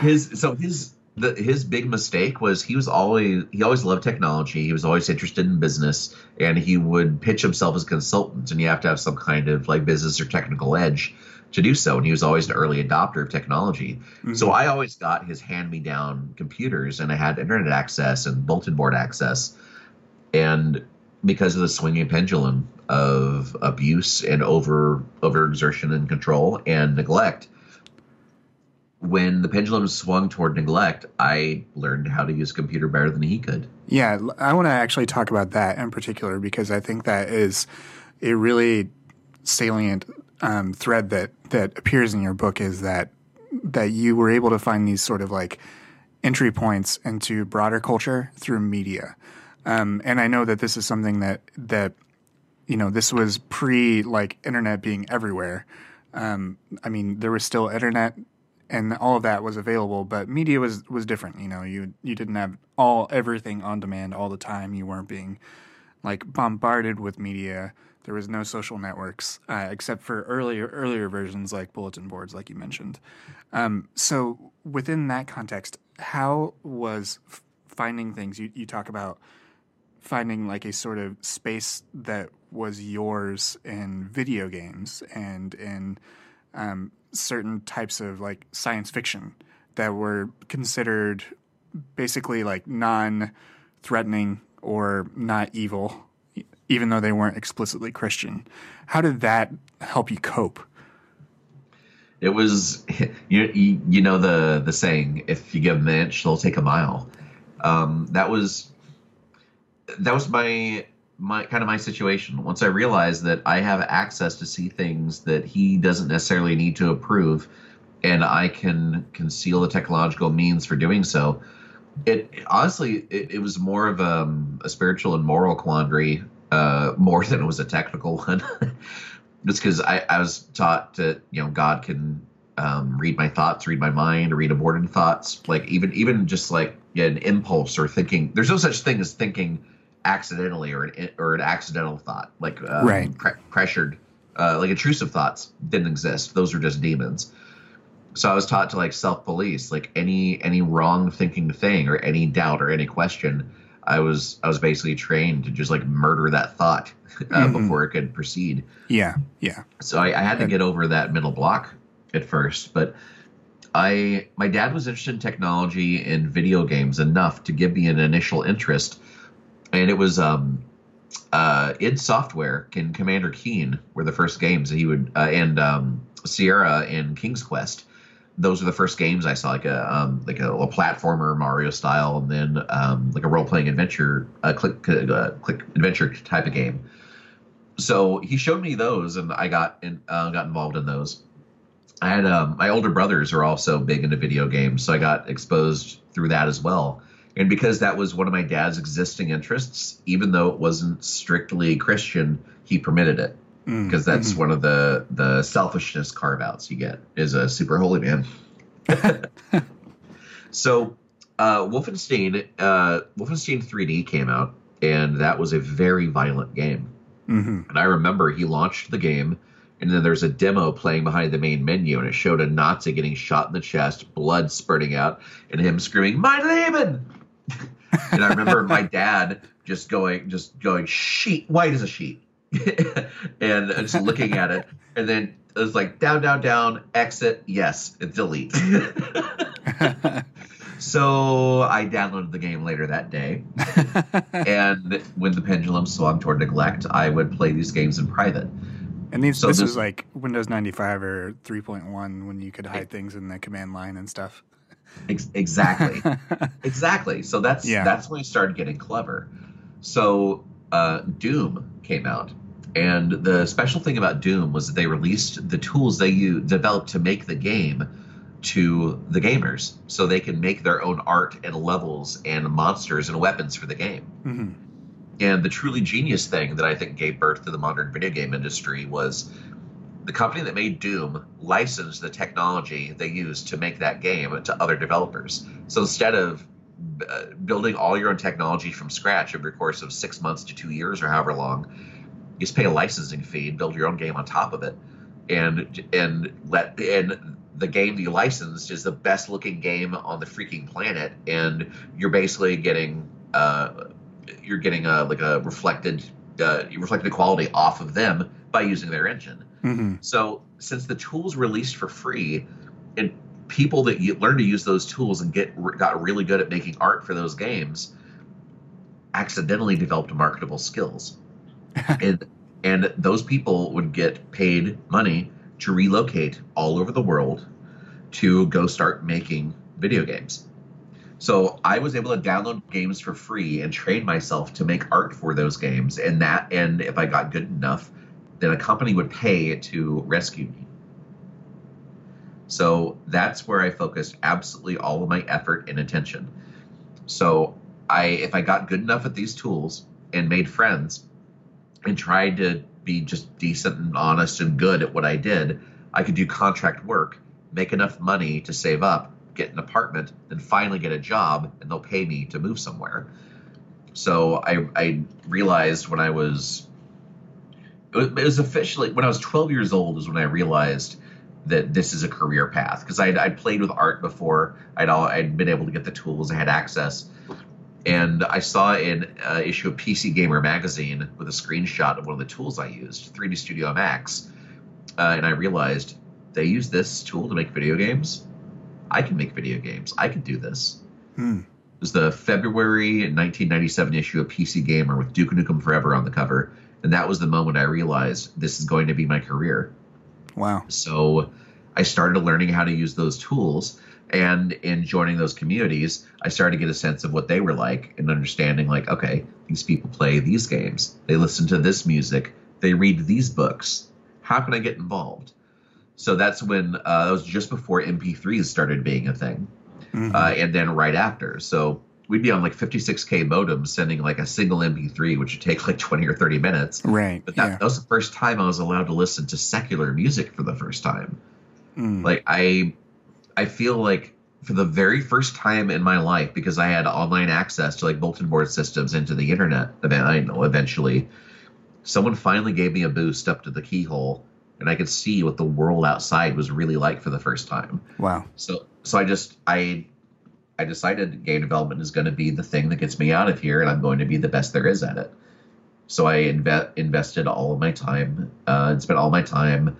his so his the, his big mistake was he was always he always loved technology. He was always interested in business and he would pitch himself as a consultant and you have to have some kind of like business or technical edge to do so. And he was always an early adopter of technology. Mm-hmm. so i always got his hand me down computers and i had internet access and bulletin board access. And because of the swinging pendulum of abuse and over overexertion and control and neglect. When the pendulum swung toward neglect, I learned how to use a computer better than he could. Yeah, I want to actually talk about that in particular because I think that is a really salient um, thread that that appears in your book is that that you were able to find these sort of like entry points into broader culture through media. Um, and I know that this is something that that you know this was pre like internet being everywhere. Um, I mean, there was still internet, and all of that was available, but media was was different. You know, you you didn't have all everything on demand all the time. You weren't being like bombarded with media. There was no social networks uh, except for earlier earlier versions like bulletin boards, like you mentioned. Um, so within that context, how was finding things? You, you talk about finding like a sort of space that was yours in video games and in um, certain types of like science fiction that were considered basically like non-threatening or not evil even though they weren't explicitly christian. How did that help you cope? It was you, you, you know the the saying if you give them an inch they'll take a mile. Um, that was that was my my kind of my situation once i realized that i have access to see things that he doesn't necessarily need to approve and i can conceal the technological means for doing so it honestly it, it was more of a, a, spiritual and moral quandary uh, more than it was a technical one just because I, I was taught that you know God can um, read my thoughts, read my mind, read aborted thoughts, like even even just like yeah, an impulse or thinking. There's no such thing as thinking accidentally or an or an accidental thought, like um, right. pre- pressured, uh, like intrusive thoughts didn't exist. Those are just demons. So I was taught to like self police, like any any wrong thinking thing or any doubt or any question. I was I was basically trained to just like murder that thought uh, mm-hmm. before it could proceed. Yeah, yeah. So I, I had to get over that middle block at first, but I my dad was interested in technology and video games enough to give me an initial interest, and it was um, uh, id Software and Commander Keen were the first games he would uh, and um, Sierra and King's Quest. Those were the first games I saw, like a um, like a, a, platformer Mario style, and then um, like a role playing adventure, click uh, click adventure type of game so he showed me those, and I got in, uh, got involved in those. I had um, my older brothers are also big into video games, so I got exposed through that as well. And because that was one of my dad's existing interests, even though it wasn't strictly Christian, he permitted it because mm. that's mm-hmm. one of the the selfishness carve outs you get is a super holy man. so uh, Wolfenstein uh, Wolfenstein 3D came out, and that was a very violent game. Mm-hmm. And I remember he launched the game, and then there's a demo playing behind the main menu, and it showed a Nazi getting shot in the chest, blood spurting out, and him screaming, "Mein Leben!" and I remember my dad just going, just going, "Sheet, white as a sheet," and just looking at it, and then it was like down, down, down, exit, yes, and delete. So I downloaded the game later that day. and when the pendulum swung toward neglect, I would play these games in private. And these, so this, this was like Windows 95 or 3.1 when you could hide things in the command line and stuff. Ex- exactly. exactly. So that's yeah. that's when we started getting clever. So uh, Doom came out. And the special thing about Doom was that they released the tools they you developed to make the game to the gamers so they can make their own art and levels and monsters and weapons for the game. Mm-hmm. And the truly genius thing that I think gave birth to the modern video game industry was the company that made Doom licensed the technology they used to make that game to other developers. So instead of uh, building all your own technology from scratch over the course of six months to two years or however long, you just pay a licensing fee and build your own game on top of it, and and let and the game that you licensed is the best looking game on the freaking planet, and you're basically getting uh, you're getting a like a reflected uh, reflected quality off of them by using their engine. Mm-hmm. So since the tools released for free, and people that you learn to use those tools and get got really good at making art for those games, accidentally developed marketable skills. and and those people would get paid money to relocate all over the world to go start making video games. So I was able to download games for free and train myself to make art for those games. And that, and if I got good enough, then a company would pay to rescue me. So that's where I focused absolutely all of my effort and attention. So I, if I got good enough at these tools and made friends and tried to be just decent and honest and good at what I did, I could do contract work, make enough money to save up, get an apartment, then finally get a job, and they'll pay me to move somewhere. So I, I realized when I was it was officially when I was 12 years old is when I realized that this is a career path because I'd, I'd played with art before. I'd all, I'd been able to get the tools. I had access, and I saw an uh, issue of PC Gamer magazine with a screenshot of one of the tools I used, 3D Studio Max, uh, and I realized they use this tool to make video games. I can make video games. I can do this. Hmm. It was the February 1997 issue of PC Gamer with Duke Nukem Forever on the cover, and that was the moment I realized this is going to be my career. Wow. So I started learning how to use those tools. And in joining those communities, I started to get a sense of what they were like and understanding, like, okay, these people play these games, they listen to this music, they read these books. How can I get involved? So that's when uh, that was just before MP3s started being a thing, Mhm. uh, and then right after. So we'd be on like 56k modems sending like a single MP3, which would take like 20 or 30 minutes. right. But that, yeah. that was the first time I was allowed to listen to secular music for the first time. Mm. Like I, I feel like for the very first time in my life, because I had online access to like bulletin board systems into the internet. I know eventually, someone finally gave me a boost up to the keyhole, and I could see what the world outside was really like for the first time. wow. So, so I just I. I decided game development is going to be the thing that gets me out of here, and I'm going to be the best there is at it. So I inve- invested all of my time uh, and spent all my time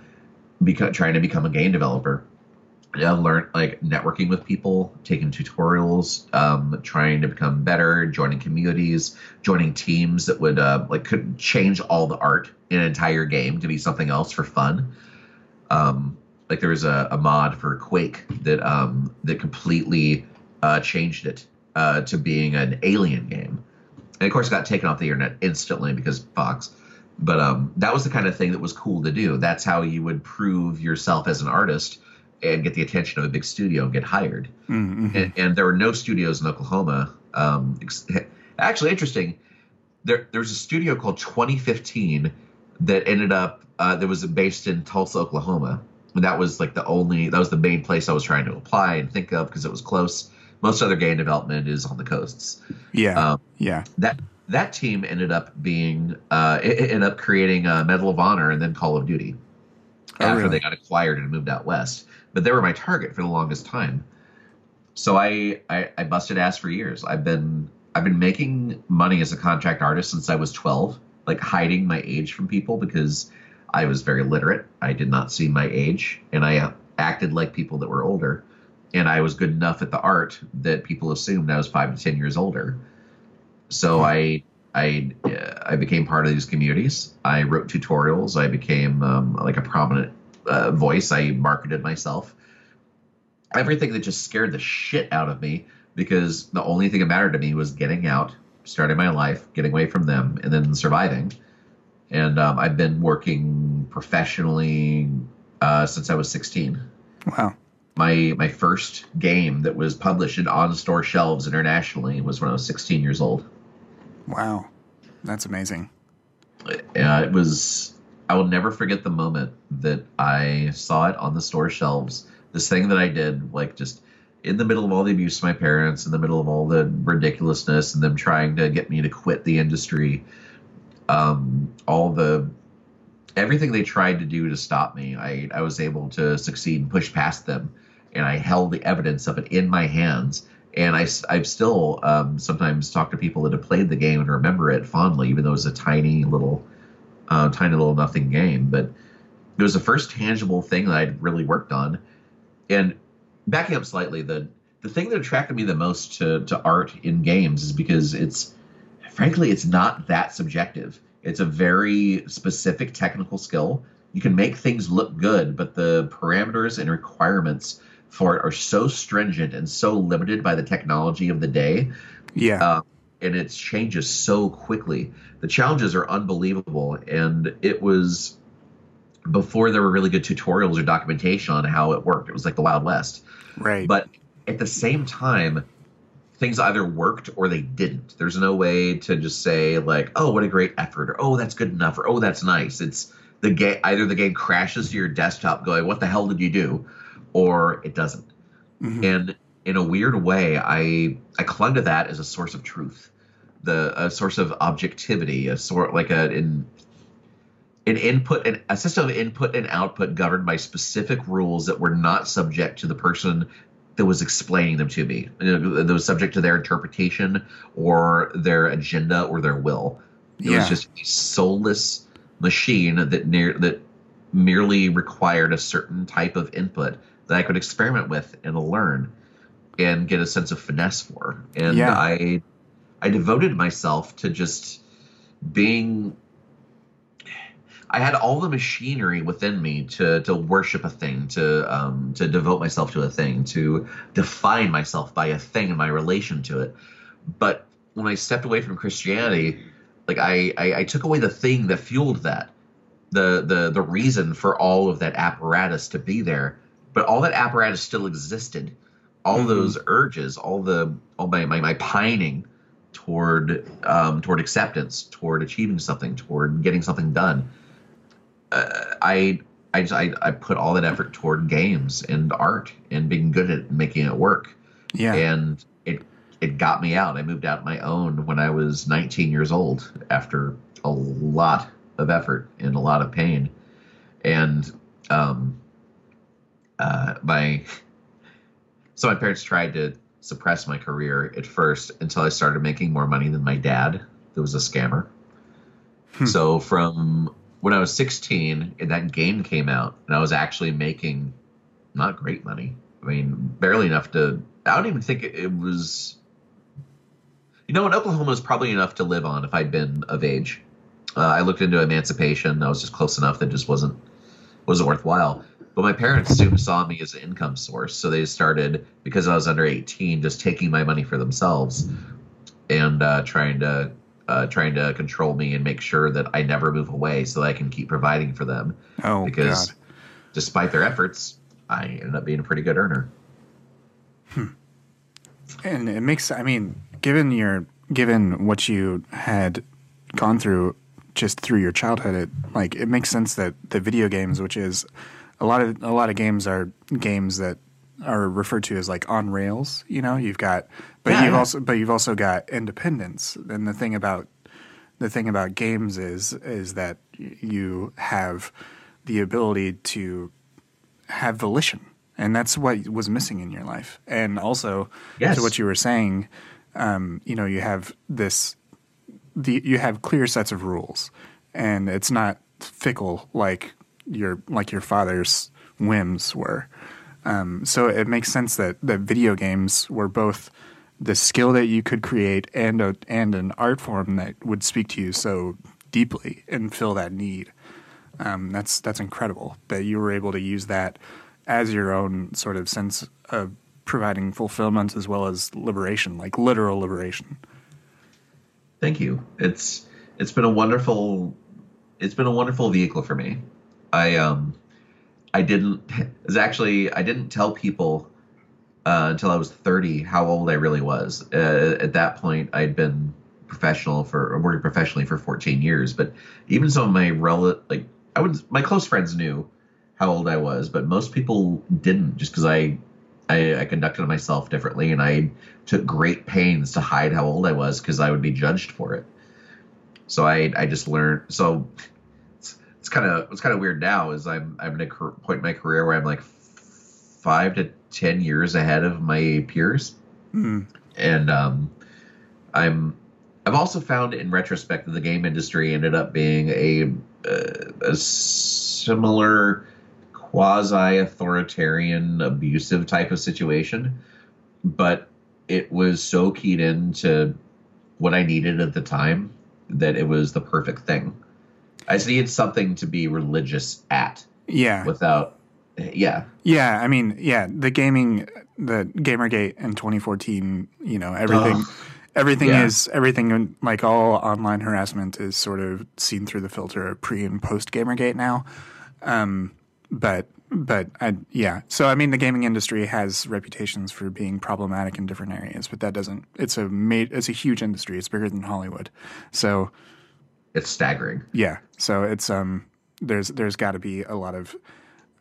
beca- trying to become a game developer. I learned like networking with people, taking tutorials, um, trying to become better, joining communities, joining teams that would uh, like could change all the art in an entire game to be something else for fun. Um, like there was a, a mod for Quake that um, that completely uh, changed it uh, to being an alien game, and of course it got taken off the internet instantly because Fox. But um, that was the kind of thing that was cool to do. That's how you would prove yourself as an artist and get the attention of a big studio and get hired. Mm-hmm. And, and there were no studios in Oklahoma. Um, ex- actually, interesting. There, there was a studio called 2015 that ended up uh, that was based in Tulsa, Oklahoma. And that was like the only that was the main place I was trying to apply and think of because it was close. Most other game development is on the coasts. Yeah. Um, yeah. that that team ended up being uh, it, it ended up creating uh, Medal of Honor and then Call of Duty Oh, after really? they got acquired and moved out west. But they were my target for the longest time. So I, I I busted ass for years. I've been I've been making money as a contract artist since I was 12, like hiding my age from people because I was very literate. I did not see my age, and I acted like people that were older. And I was good enough at the art that people assumed I was five to ten years older. So I I uh, I became part of these communities. I wrote tutorials. I became um, like a prominent uh, voice. I marketed myself. Everything that just scared the shit out of me because the only thing that mattered to me was getting out, starting my life, getting away from them, and then surviving. And um, I've been working professionally uh, since I was 16 Wow. My my first game that was published in on store shelves internationally was when I was 16 years old. Wow. That's amazing. Uh, it was I will never forget the moment that I saw it on the store shelves. This thing that I did, like just in the middle of all the abuse of my parents, in the middle of all the ridiculousness, and them trying to get me to quit the industry, um, all the everything they tried to do to stop me, I, I was able to succeed and push past them, and I held the evidence of it in my hands. And I, have still um, sometimes talked to people that have played the game and remember it fondly, even though it was a tiny little, uh, tiny little nothing game. But it was the first tangible thing that I'd really worked on. And backing up slightly, the the thing that attracted me the most to, to art in games is because it's frankly it's not that subjective It's a very specific technical skill. You can make things look good, but the parameters and requirements for it are so stringent and so limited by the technology of the day. Yeah. Uh, and it changes so quickly. The challenges are unbelievable, and it was before there were really good tutorials or documentation on how it worked. It was like the Wild West. right. But at the same time, things either worked or they didn't. There's no way to just say like, "Oh, what a great effort," or "Oh, that's good enough," or "Oh, that's nice." It's the game. Either the game crashes to your desktop, going, "What the hell did you do?" Or it doesn't. Mhm. And in a weird way, I I clung to that as a source of truth, the a source of objectivity, a sort like a in an input and a system of input and output governed by specific rules that were not subject to the person that was explaining them to me. That was subject to their interpretation or their agenda or their will. It Yeah. was just a soulless machine that near that merely required a certain type of input that I could experiment with and learn and get a sense of finesse for. And Yeah. I I devoted myself to just being I had all the machinery within me to to worship a thing, to um, to devote myself to a thing, to define myself by a thing and my relation to it. But when I stepped away from Christianity, like I, I, I took away the thing that fueled that, the the the reason for all of that apparatus to be there. But all that apparatus still existed. All Mhm. those urges, all the all my my, my pining toward um, toward acceptance, toward achieving something, toward getting something done. Uh, I I just I, I put all that effort toward games and art and being good at making it work yeah. and it it got me out. I moved out on my own when I was 19 years old after a lot of effort and a lot of pain, and um, uh, my so my parents tried to suppress my career at first until I started making more money than my dad, who was a scammer. Hmm. So from when I was 16 and that game came out, and I was actually making not great money. I mean, barely enough to. I don't even think it, it was. You know, in Oklahoma was probably enough to live on if I'd been of age. Uh, I looked into emancipation. I was just close enough that it just wasn't wasn't worthwhile. But my parents soon saw me as an income source, so they started because I was under 18, just taking my money for themselves and uh, trying to uh, trying to control me and make sure that I never move away, so that I can keep providing for them. oh because God. despite their efforts, I ended up being a pretty good earner. And it makes I mean, given your given what you had gone through just through your childhood, it like it makes sense that the video games, which is a lot of a lot of games are games that are referred to as like on rails. You know, you've got, but Yeah, you've yeah. also but you've also got independence. And the thing about the thing about games is is that you have the ability to have volition, and that's what was missing in your life. And also, Yes. to what you were saying, um, you know, you have this, the you have clear sets of rules, and it's not fickle like your like your father's whims were. Um, so it makes sense that that video games were both the skill that you could create and a, and an art form that would speak to you so deeply and fill that need. Um, that's that's incredible that you were able to use that as your own sort of sense of providing fulfillment as well as liberation, like literal liberation. Thank you. It's it's been a wonderful it's been a wonderful vehicle for me. I um I didn't it's actually I didn't tell people uh, until I was 30 how old I really was. Uh, at that point, I'd been professional for working professionally for 14 years. But even some of my rel like I would my close friends knew how old I was, but most people didn't just because I, I I conducted myself differently and I took great pains to hide how old I was because I would be judged for it. So I I just learned so it's, kind of what's kind of weird now is I'm I'm at a point in my career where I'm like five to ten years ahead of my peers, Mm. and um, I'm I've also found in retrospect that the game industry ended up being a uh, a similar quasi authoritarian abusive type of situation, but it was so keyed into what I needed at the time that it was the perfect thing. I just needed something to be religious at. Yeah. Without, yeah. Yeah. I mean, yeah, the gaming, the Gamergate in 2014, you know, everything. Ugh. Everything yeah. is everything like all online harassment is sort of seen through the filter of pre and post Gamergate now. Um, but but I, yeah, so I mean, the gaming industry has reputations for being problematic in different areas, but that doesn't. It's a made. It's a huge industry. It's bigger than Hollywood, so it's staggering. Yeah, so it's um, there's there's got to be a lot of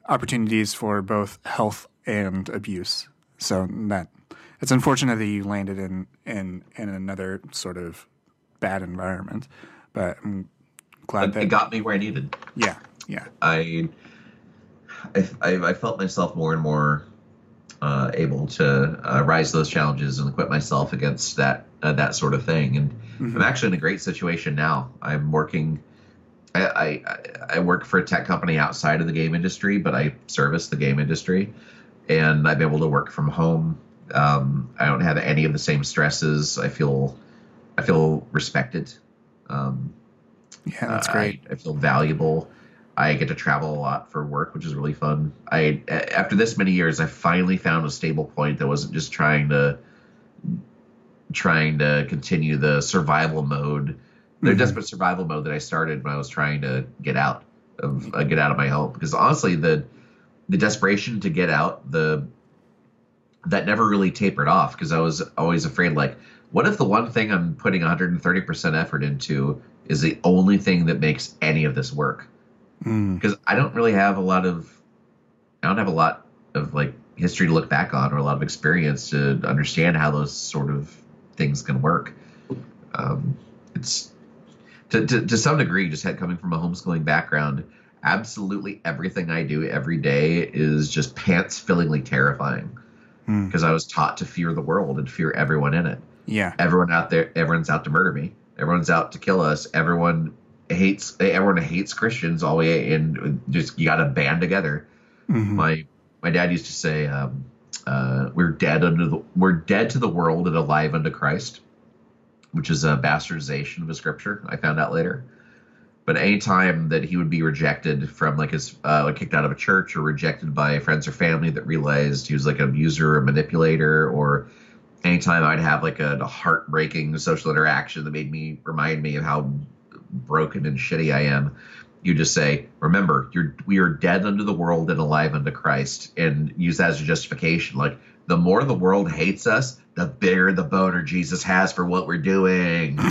opportunities for both health and abuse. So that it's unfortunate that you landed in in in another sort of bad environment, but I'm glad that it got me where I needed. Yeah, yeah. I I, I, felt myself more and more uh, able to uh, rise those challenges and equip myself against that uh, that sort of thing. And mm-hmm. I'm actually in a great situation now. I'm working. I, I, I work for a tech company outside of the game industry, but I service the game industry, and I'm able to work from home. Um, I don't have any of the same stresses. I feel I feel respected. Um, yeah, that's great. I, I feel valuable. I get to travel a lot for work, which is really fun. I after this many years, I finally found a stable point that wasn't just trying to trying to continue the survival mode, the mm-hmm. desperate survival mode that I started when I was trying to get out of uh, get out of my home. Because honestly, the the desperation to get out, the that never really tapered off because I was always afraid like what if the one thing I'm putting 130% effort into is the only thing that makes any of this work? Because mm. I don't really have a lot of I don't have a lot of like history to look back on or a lot of experience to understand how those sort of things can work. Um, it's to, to, to some degree just had coming from a homeschooling background. Absolutely everything I do every day is just pants fillingly terrifying because mm. I was taught to fear the world and fear everyone in it. Yeah, everyone out there, everyone's out to murder me. Everyone's out to kill us. Everyone hates everyone hates Christians all the way and just you got to band together. Mm-hmm. My my dad used to say, um, uh, "We're dead under the we're dead to the world and alive unto Christ," which is a bastardization of a scripture. I found out later. But anytime that he would be rejected from like his uh, like kicked out of a church or rejected by friends or family that realized he was like an abuser or manipulator, or anytime I'd have like a, a heartbreaking social interaction that made me remind me of how broken and shitty I am, you just say, "Remember, you're we are dead unto the world and alive unto Christ," and use that as a justification. Like the more the world hates us, the bigger the boner Jesus has for what we're doing.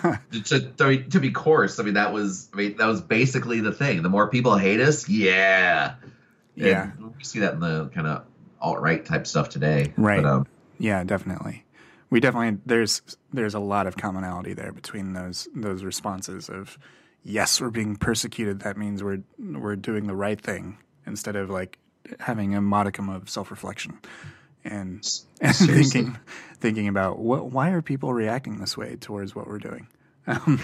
to, to, to, be coarse, I mean that was I mean that was basically the thing. The more people hate us, yeah, yeah. And we see that in the kind of alt right type stuff today, right? But, um, yeah, definitely we definitely there's there's a lot of commonality there between those those responses of yes we're being persecuted. That means we're we're doing the right thing instead of like having a modicum of self-reflection and, and thinking thinking about what why are people reacting this way towards what we're doing um,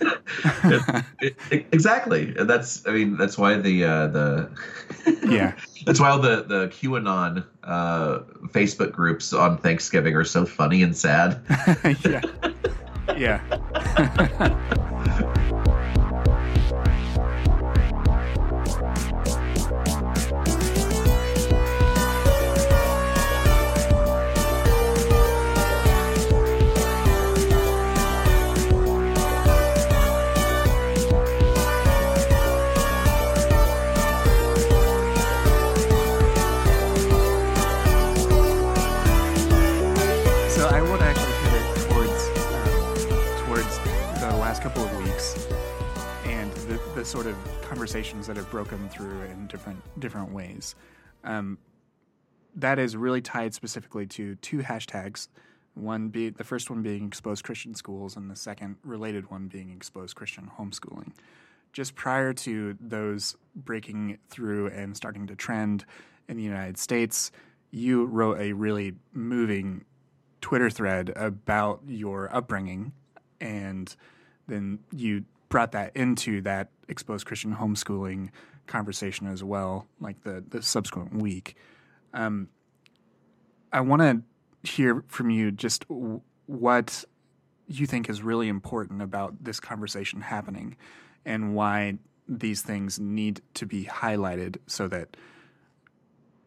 it, it, exactly. That's I mean that's why the uh, the yeah that's why all the the QAnon uh, Facebook groups on Thanksgiving are so funny and sad. yeah, yeah. Sort of conversations that have broken through in different different ways. Um, that is really tied specifically to two hashtags. One be the first one being exposed Christian schools, and the second related one being exposed Christian homeschooling. Just prior to those breaking through and starting to trend in the United States, you wrote a really moving Twitter thread about your upbringing, and then you brought that into that exposed Christian homeschooling conversation as well, like the the subsequent week. Um, I want to hear from you just what you think is really important about this conversation happening and why these things need to be highlighted so that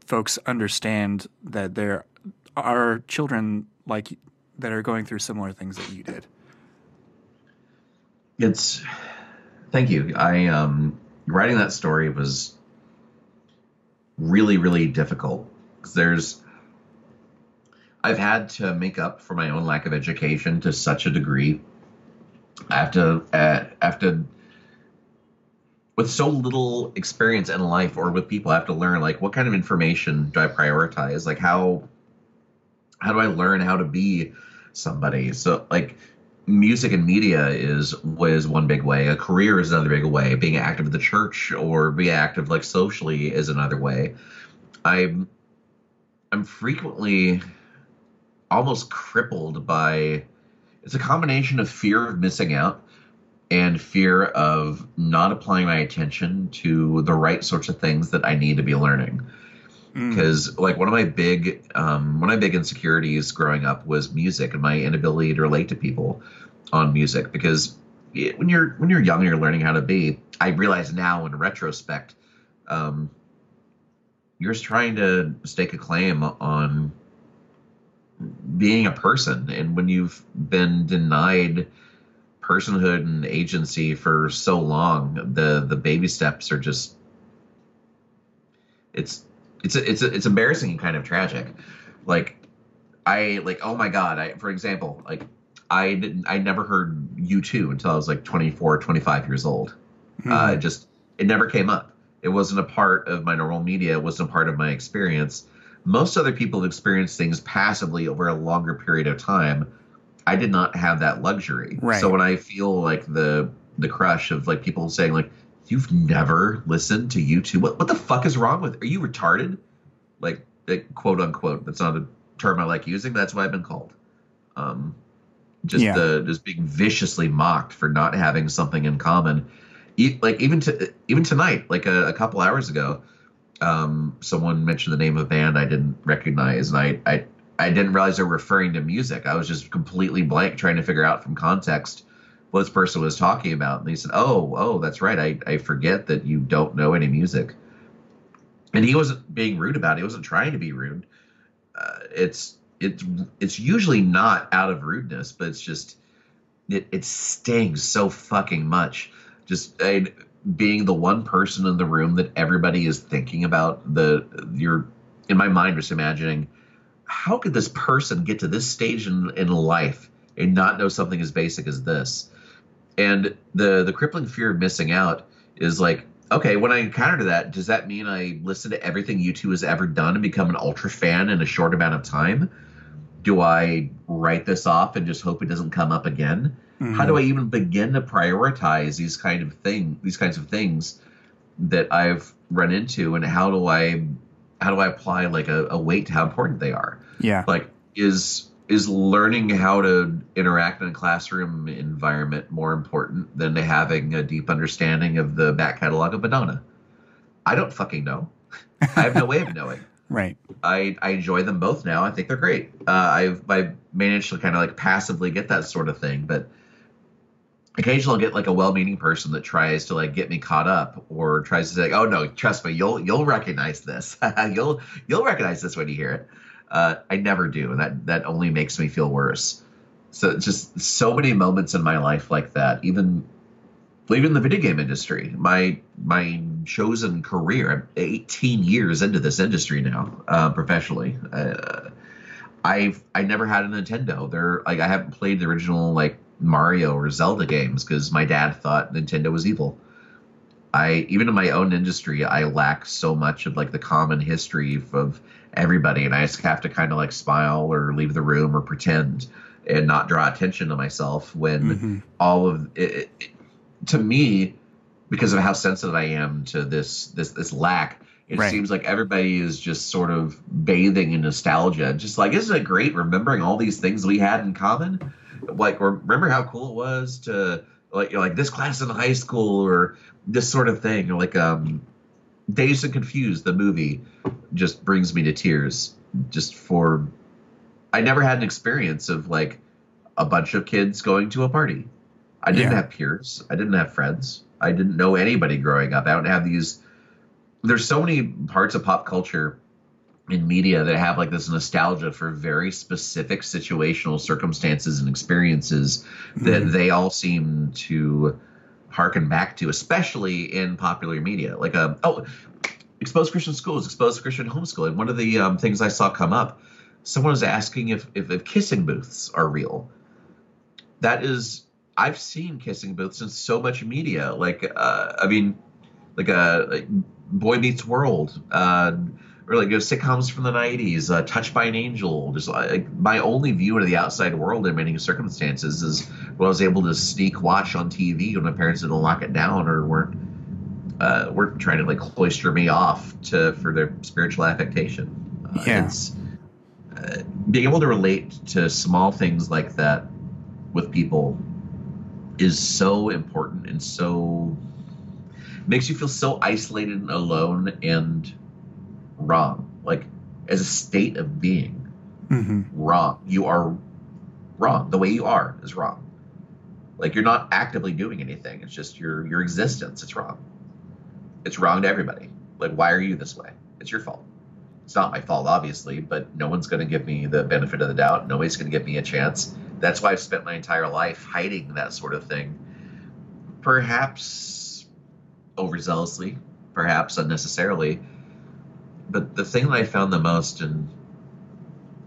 folks understand that there are children like that are going through similar things that you did. It's thank you. I um writing that story was really really difficult there's I've had to make up for my own lack of education to such a degree. I have to uh, have to with so little experience in life or with people, I have to learn like what kind of information do I prioritize? Like how how do I learn how to be somebody? So like music and media is was one big way. A career is another big way. Being active in the church or being active like socially is another way. I'm I'm frequently almost crippled by it's a combination of fear of missing out and fear of not applying my attention to the right sorts of things that I need to be learning. Because mm. like one of my big um, one of my big insecurities growing up was music and my inability to relate to people on music. Because it, when you're when you're young and you're learning how to be, I realize now in retrospect, um, you're just trying to stake a claim on being a person, and when you've been denied personhood and agency for so long, the the baby steps are just it's it's it's it's embarrassing and kind of tragic. Like I like oh my god, I for example, like I didn't I never heard U2 until I was like 24 25 years old. Mm-hmm. Uh just it never came up. It wasn't a part of my normal media, it wasn't a part of my experience. Most other people have experienced things passively over a longer period of time I did not have that luxury. Right. So when I feel like the the crush of like people saying like you've never listened to U2, what what the fuck is wrong with? Are you retarded? Like, like quote unquote. That's not a term I like using. That's why I've been called. Um, just yeah. the just being viciously mocked for not having something in common. E- like even to even tonight, like a, a couple hours ago, um, someone mentioned the name of a band I didn't recognize, and I I I didn't realize they were referring to music. I was just completely blank trying to figure out from context what this person was talking about. And he said, Oh, oh, that's right. I, I forget that you don't know any music. And he wasn't being rude about it. He wasn't trying to be rude. Uh, it's it's it's usually not out of rudeness, but it's just it it stings so fucking much. Just I, being the one person in the room that everybody is thinking about. The you're in my mind just imagining how could this person get to this stage in, in life and not know something as basic as this? And the the crippling fear of missing out is like, okay, when I encounter that, does that mean I listen to everything U2 has ever done and become an ultra fan in a short amount of time? Do I write this off and just hope it doesn't come up again? Mm-hmm. How do I even begin to prioritize these kind of thing these kinds of things that I've run into and how do I how do I apply like a, a weight to how important they are? Yeah. Like is is learning how to interact in a classroom environment more important than having a deep understanding of the back catalog of Madonna? I don't fucking know. I have no way of knowing. Right. I, I enjoy them both now. I think they're great. Uh, I've I managed to kind of like passively get that sort of thing, but occasionally I'll get like a well-meaning person that tries to like get me caught up or tries to say, "Oh no, trust me, you'll you'll recognize this. you'll you'll recognize this when you hear it." Uh, I never do, and that that only makes me feel worse. So just so many moments in my life like that. Even even the video game industry, my my chosen career. I'm 18 years into this industry now, uh, professionally. Uh, I've I never had a Nintendo. There, like I haven't played the original like Mario or Zelda games because my dad thought Nintendo was evil. I even in my own industry, I lack so much of like the common history of everybody, and I just have to kind of like smile or leave the room or pretend and not draw attention to myself when mm-hmm. all of it, it, to me because of how sensitive I am to this this this lack. It right. seems like everybody is just sort of bathing in nostalgia, just like isn't it great remembering all these things we had in common? like remember how cool it was to like you know, like this class in high school or this sort of thing or like um Dazed and Confused the movie just brings me to tears just for I never had an experience of like a bunch of kids going to a party. I didn't Yeah. have peers. I didn't have friends. I didn't know anybody growing up. I don't have these. There's so many parts of pop culture in media that have like this nostalgia for very specific situational circumstances and experiences that Mhm. they all seem to harken back to, especially in popular media. Like, um, oh, exposed Christian schools, exposed Christian homeschooling. One of the um, things I saw come up, someone was asking if, if if kissing booths are real. That is, I've seen kissing booths in so much media. Like, uh, I mean, like uh, like Boy Meets World, uh, or like you know, sitcoms from the '90s, uh, Touched by an Angel. Just like my only view into the outside world in many circumstances is what I was able to sneak watch on TV when my parents didn't lock it down or weren't uh, weren't trying to like cloister me off to for their spiritual affectation. Uh, Yeah. It's, uh, being able to relate to small things like that with people is so important and so makes you feel so isolated and alone and wrong like as a state of being Mhm. wrong you are wrong the way you are is wrong like you're not actively doing anything it's just your your existence it's wrong it's wrong to everybody. Like why are you this way? It's your fault. It's not my fault obviously but no one's going to give me the benefit of the doubt. Nobody's going to give me a chance. That's why i've spent my entire life hiding that sort of thing. Perhaps overzealously perhaps unnecessarily but the thing that i found the most in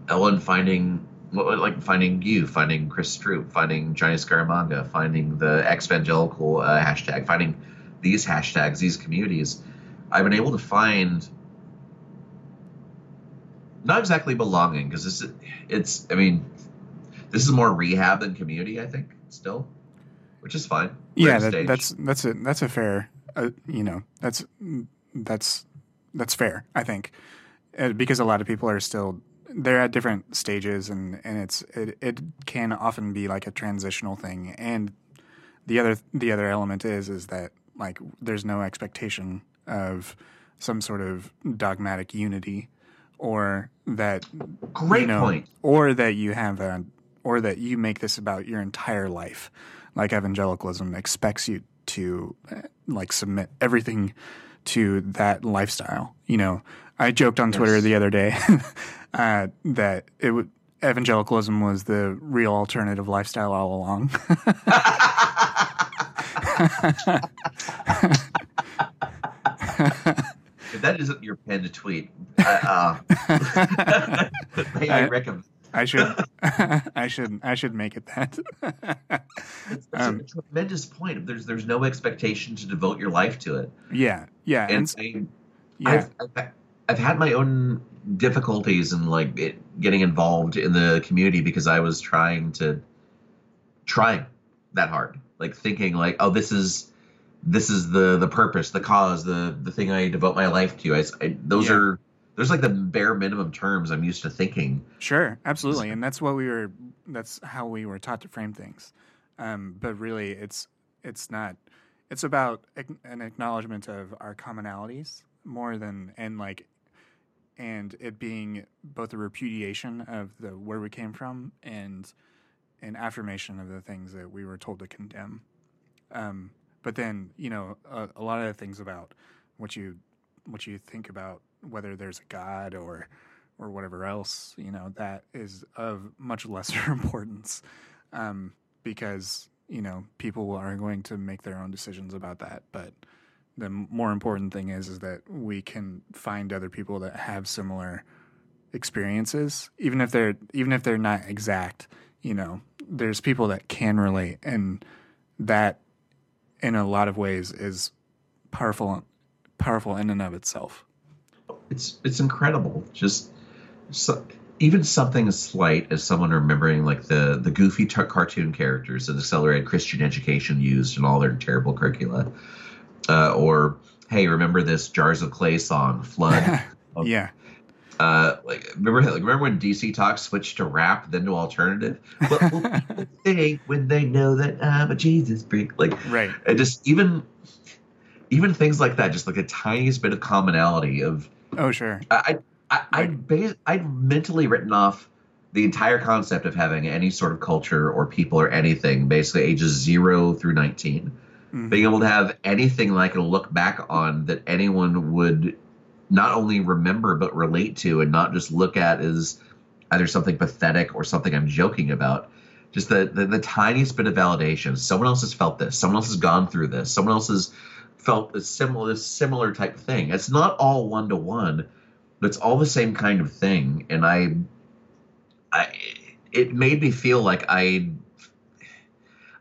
ellen finding like finding you finding chris Stroop, finding Jonny Scaramanga finding the exvangelical uh, hashtag finding these hashtags these communities i've been able to find not exactly belonging because this is it's i mean this is more rehab than community i think still which is fine We're Yeah, that, that's that's a that's a fair. Uh, you know, that's that's that's fair. I think uh, because a lot of people are still they're at different stages, and and it's it, it can often be like a transitional thing. And the other the other element is is that like there's no expectation of some sort of dogmatic unity, or that great you know, point or that you have a, or that you make this about your entire life, like evangelicalism expects you to uh, like submit everything to that lifestyle. You know, I joked on Twitter the other day uh, that it would evangelicalism was the real alternative lifestyle all along. if that isn't your pinned tweet uh, uh, may i I- recommend I should, I should, I should make it that. It's, it's Um, a tremendous point. There's there's no expectation to devote your life to it, yeah, yeah, and, and I, yeah, I've, I've I've had my own difficulties in like it, getting involved in the community because I was trying to trying that hard, like thinking like, oh, this is this is the the purpose, the cause, the the thing I devote my life to. I, I- those Yeah. are there's like the bare minimum terms I'm used to thinking. Sure, absolutely, and that's what we were. That's how we were taught to frame things. Um, but really, it's it's not. It's about an acknowledgement of our commonalities more than and like, and it being both a repudiation of the where we came from and an affirmation of the things that we were told to condemn. Um, but then you know a, a lot of the things about what you what you think about whether there's a God or or whatever else, you know, that is of much lesser importance um, because, you know, people are going to make their own decisions about that. But the more important thing is, is that we can find other people that have similar experiences, even if they're, even if they're not exact, you know, there's people that can relate and that in a lot of ways is powerful, powerful in and of itself. It's it's incredible. Just so, even something as slight as someone remembering like the the goofy t- cartoon characters that accelerated Christian education used in all their terrible curricula, uh, or hey, remember this Jars of Clay song, Flood. yeah. Uh, like remember like remember when DC Talk switched to rap then to alternative? What will people think when they know that I'm a Jesus freak? Like Right. and just even even things like that, just like a tiniest bit of commonality of Oh, sure. I I Like- I'd, bas- I'd mentally written off the entire concept of having any sort of culture or people or anything, basically ages zero through 19, mm-hmm. being able to have anything like a look back on that anyone would not only remember but relate to and not just look at as either something pathetic or something I'm joking about. Just the, the, the tiniest bit of validation. Someone else has felt this. Someone else has gone through this. Someone else has felt a similar similar type thing. It's not all one to one, but it's all the same kind of thing. And I, I, it made me feel like I,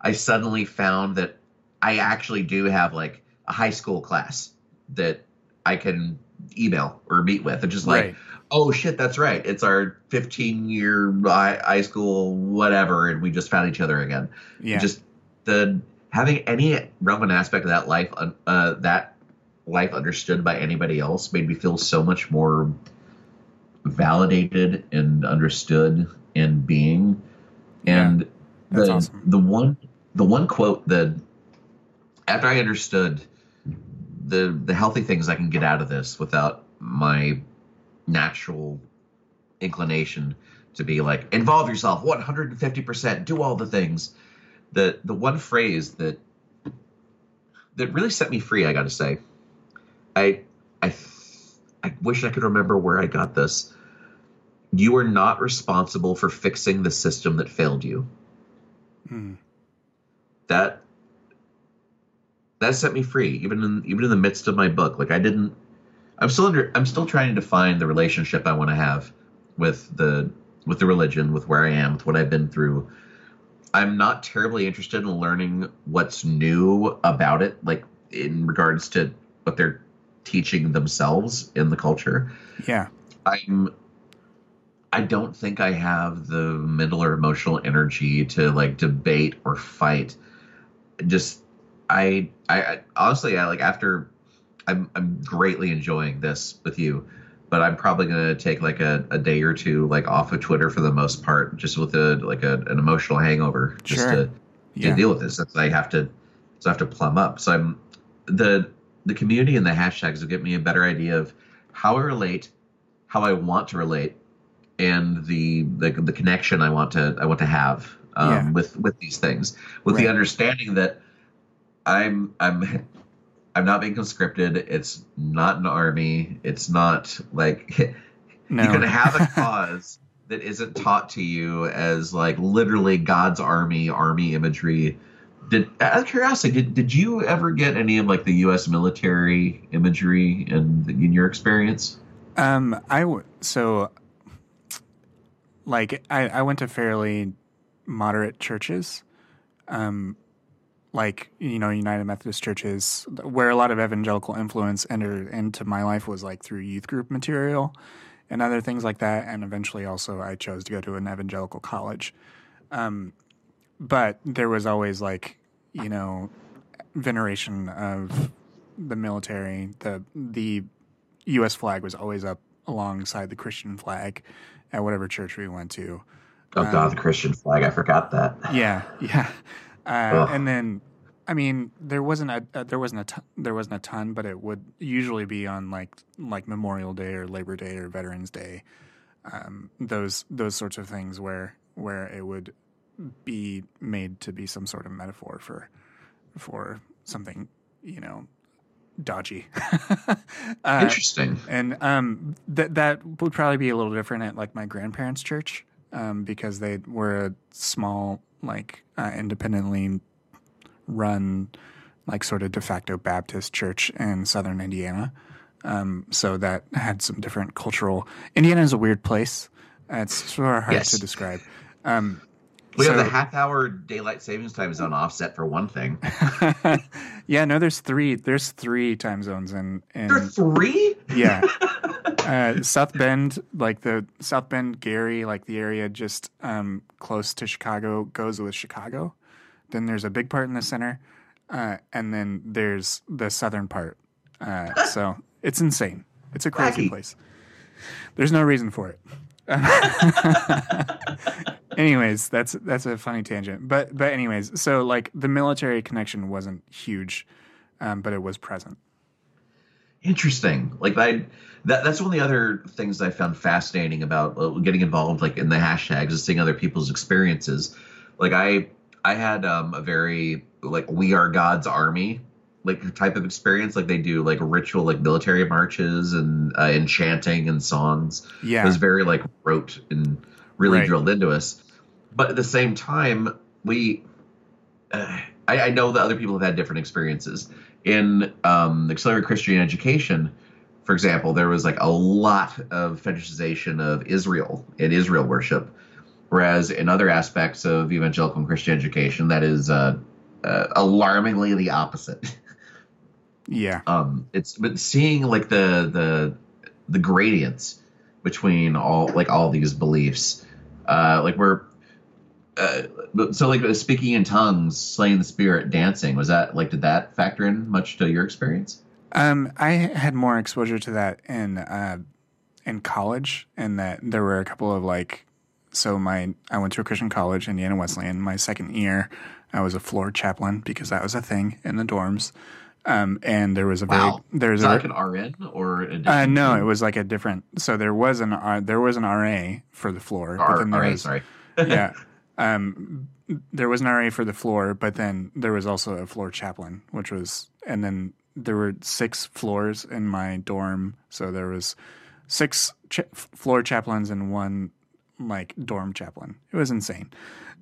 I suddenly found that I actually do have like a high school class that I can email or meet with, and just like, right. oh shit, that's right, it's our 15 year high school whatever, and we just found each other again. Yeah, just the having any relevant aspect of that life, uh, that life understood by anybody else, made me feel so much more validated and understood in being. And yeah, the awesome. the one the one quote that after I understood the the healthy things I can get out of this without my natural inclination to be like involve yourself 150% do all the things. The the one phrase that that really set me free i gotta say. I i i wish i could remember where i got this. You are not responsible for fixing the system that failed you. Hmm. that that set me free even in even in the midst of my book. Like i didn't i'm still under i'm still trying to define the relationship i want to have with the with the religion with where i am with what i've been through. I'm not terribly interested in learning what's new about it like in regards to what they're teaching themselves in the culture. Yeah. I'm I don't think I have the mental or emotional energy to like debate or fight. Just I, I, I honestly, I like after I'm, I'm greatly enjoying this with you, but I'm probably gonna take like a, a day or two like off of Twitter for the most part, just with a like a, an emotional hangover, just sure. to, to yeah. deal with this. That's I have to, so I have to plumb up. So I'm the the community and the hashtags will get me a better idea of how I relate, how I want to relate, and the the, the connection I want to I want to have um, yeah. with with these things, with right. the understanding that I'm I'm I'm not being conscripted. It's not an army. It's not like no. you can have a cause that isn't taught to you as like literally God's army, army imagery. Did out of curiosity, did, did you ever get any of like the U.S. military imagery in in your experience? Um, I w- so like I, I went to fairly moderate churches. Um, like you know United Methodist churches, where a lot of evangelical influence entered into my life was like through youth group material and other things like that. And eventually, also, I chose to go to an evangelical college. Um, but there was always like you know veneration of the military. The the U.S. flag was always up alongside the Christian flag at whatever church we went to. Oh um, God, the Christian flag! I forgot that. Yeah, yeah. Uh, and then, I mean, there wasn't a uh, there wasn't a ton, there wasn't a ton, but it would usually be on like like Memorial Day or Labor Day or Veterans Day, um, those those sorts of things where where it would be made to be some sort of metaphor for for something you know dodgy. uh, Interesting. And um, that that would probably be a little different at like my grandparents' church um, because they were a small like uh, independently run, like sort of de facto Baptist church in southern Indiana. Um, so that had some different cultural. Indiana is a weird place. Uh, it's sort of hard yes. to describe. Um, we so, have the half hour daylight savings time zone offset for one thing. yeah, no, there's three. There's three time zones in. in there are three. Yeah, uh, South Bend, like the South Bend, Gary, like the area just um, close to Chicago, goes with Chicago. Then there's a big part in the center, uh, and then there's the southern part. Uh, so it's insane. It's a crazy Wacky. place. There's no reason for it. anyways, that's that's a funny tangent. But but anyways, so like the military connection wasn't huge, um, but it was present. Interesting. Like I, that that's one of the other things I found fascinating about uh, getting involved, like in the hashtags, is seeing other people's experiences. Like I, I had um, a very like we are God's army like type of experience. Like they do like ritual, like military marches and uh, and chanting and songs. Yeah, it was very like rote and really Right. drilled into us. But at the same time, we, uh, I, I know that other people have had different experiences in um, accelerated Christian education. For example, there was like a lot of fetishization of Israel and Israel worship, whereas in other aspects of evangelical and Christian education, that is uh, uh, alarmingly the opposite. yeah, um it's but seeing like the the the gradients between all like all these beliefs uh like we're uh, so like speaking in tongues slaying the spirit dancing was that like did that factor in much to your experience Um, I had more exposure to that in uh, in college, and that there were a couple of like. So my I went to a Christian college, Indiana Wesleyan. My second year, I was a floor chaplain because that was a thing in the dorms. Um, and there was a very wow there's is a like an rn or an uh, no, it was like a different. So there was an R, there was an RA for the floor, but R- RA, was sorry yeah. Um, there was an RA for the floor, but then there was also a floor chaplain, which was, and then there were six floors in my dorm, so there was six ch- floor chaplains and one like dorm chaplain. It was insane.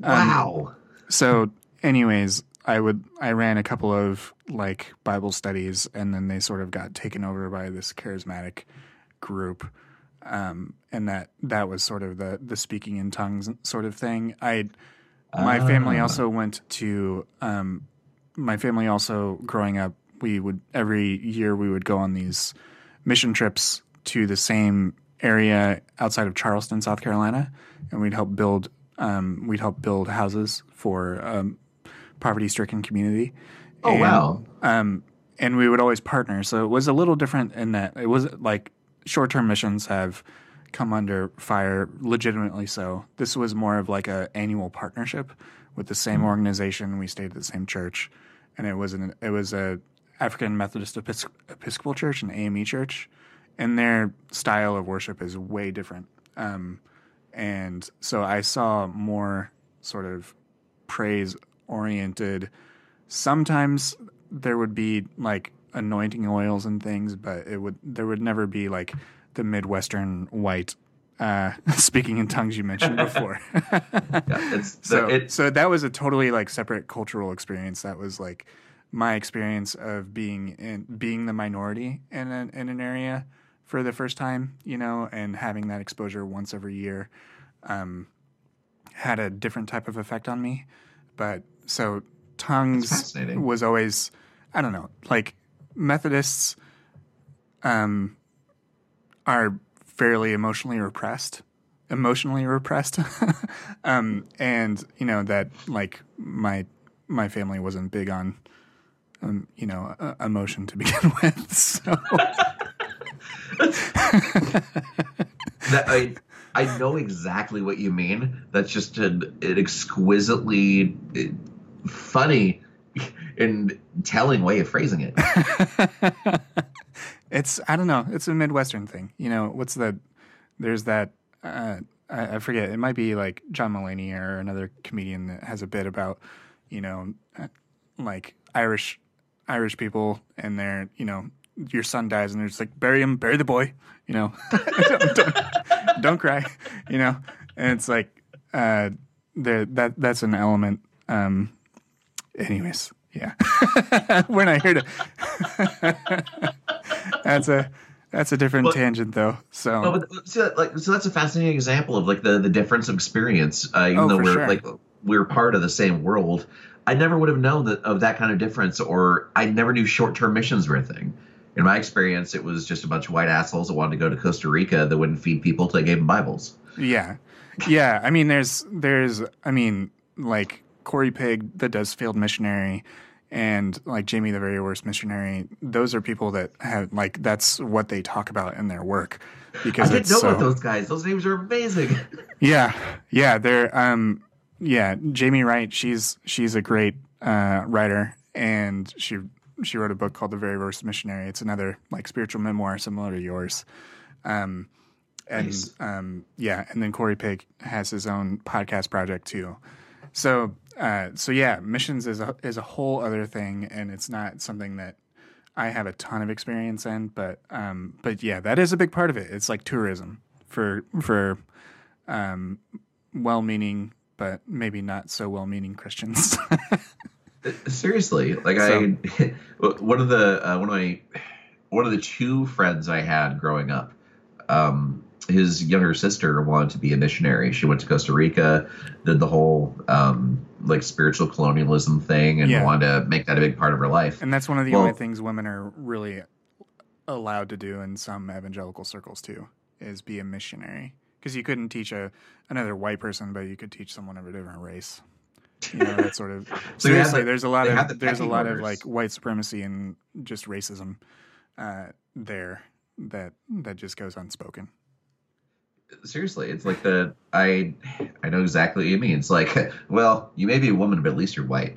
Um, wow So, anyways, I would I ran a couple of like Bible studies, and then they sort of got taken over by this charismatic group, um, and that that was sort of the the speaking in tongues sort of thing. I my family Ah. also went to um, my family also growing up. We would every year we would go on these mission trips to the same area outside of Charleston, South Carolina, and we'd help build um, we'd help build houses for um, poverty-stricken community. oh And, wow. Um, and we would always partner, so it was a little different in that it was like short-term missions have come under fire legitimately so. This was more of like a annual partnership with the same organization. We stayed at the same church and it was an it was a african methodist Epis- episcopal church and ame church and their style of worship is way different. Um, and so i saw more sort of praise oriented sometimes there would be like anointing oils and things but it would there would never be like the midwestern white uh, speaking in tongues you mentioned before. Yeah, so it, so that was a totally like separate cultural experience that was like my experience of being in being the minority in an, in an area for the first time you know and having that exposure once every year um, had a different type of effect on me. But so tongues was always i don't know like methodists um, are fairly emotionally repressed emotionally repressed. Um, and you know that like my my family wasn't big on um, you know uh, emotion to begin with so that I I know exactly what you mean. That's just an, an exquisitely uh, funny and telling way of phrasing it. it's I don't know. It's a Midwestern thing. You know, what's the there's that uh, I, I forget. It might be like John Mulaney or another comedian that has a bit about you know uh, like Irish Irish people and they're, you know your son dies and they're just like bury him, bury the boy. You know, don't, don't, don't cry. You know, and it's like uh, there that that's an element. Um, anyways, yeah, we're not here to. that's a that's a different But- tangent though. So No, but so, like, so that's a fascinating example of like the the difference of experience. Uh, even Oh, though we're sure. like we're part of the same world, I never would have known that of that kind of difference, or I never knew short term missions were a thing. In my experience, it was just a bunch of white assholes that wanted to go to Costa Rica that wouldn't feed people till they gave them Bibles. Yeah, yeah. I mean, there's there's I mean, like Corey Pig that does field missionary, and like Jamie the very worst missionary. Those are people that have like that's what they talk about in their work Because I didn't know so about those guys. Those names are amazing. yeah yeah they're um yeah Jamie Wright she's she's a great uh, writer and she she wrote a book called The Very Worst Missionary. It's another like spiritual memoir similar to yours. Um, and Nice. um, yeah, and then Corey Pig has his own podcast project too. So uh, so yeah, missions is a is a whole other thing, and it's not something that I have a ton of experience in. But um, but yeah, that is a big part of it. It's like tourism for for um, well-meaning but maybe not so well-meaning Christians. Seriously, like I, one of the uh, one of my one of the two friends I had growing up, um, his younger sister wanted to be a missionary. She went to Costa Rica, did the whole um, like spiritual colonialism thing, and Yeah. wanted to make that a big part of her life. And that's one of the Well- only things women are really allowed to do in some evangelical circles too, is be a missionary. Because you couldn't teach a another white person, but you could teach someone of a different race. You know that sort of. So seriously, like- there's a lot of the there's a lot of like white supremacy and just racism uh, there that that just goes unspoken. Seriously, it's like the I I know exactly what you mean. It's like, well, you may be a woman, but at least you're white.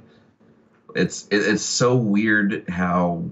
It's it, it's so weird how.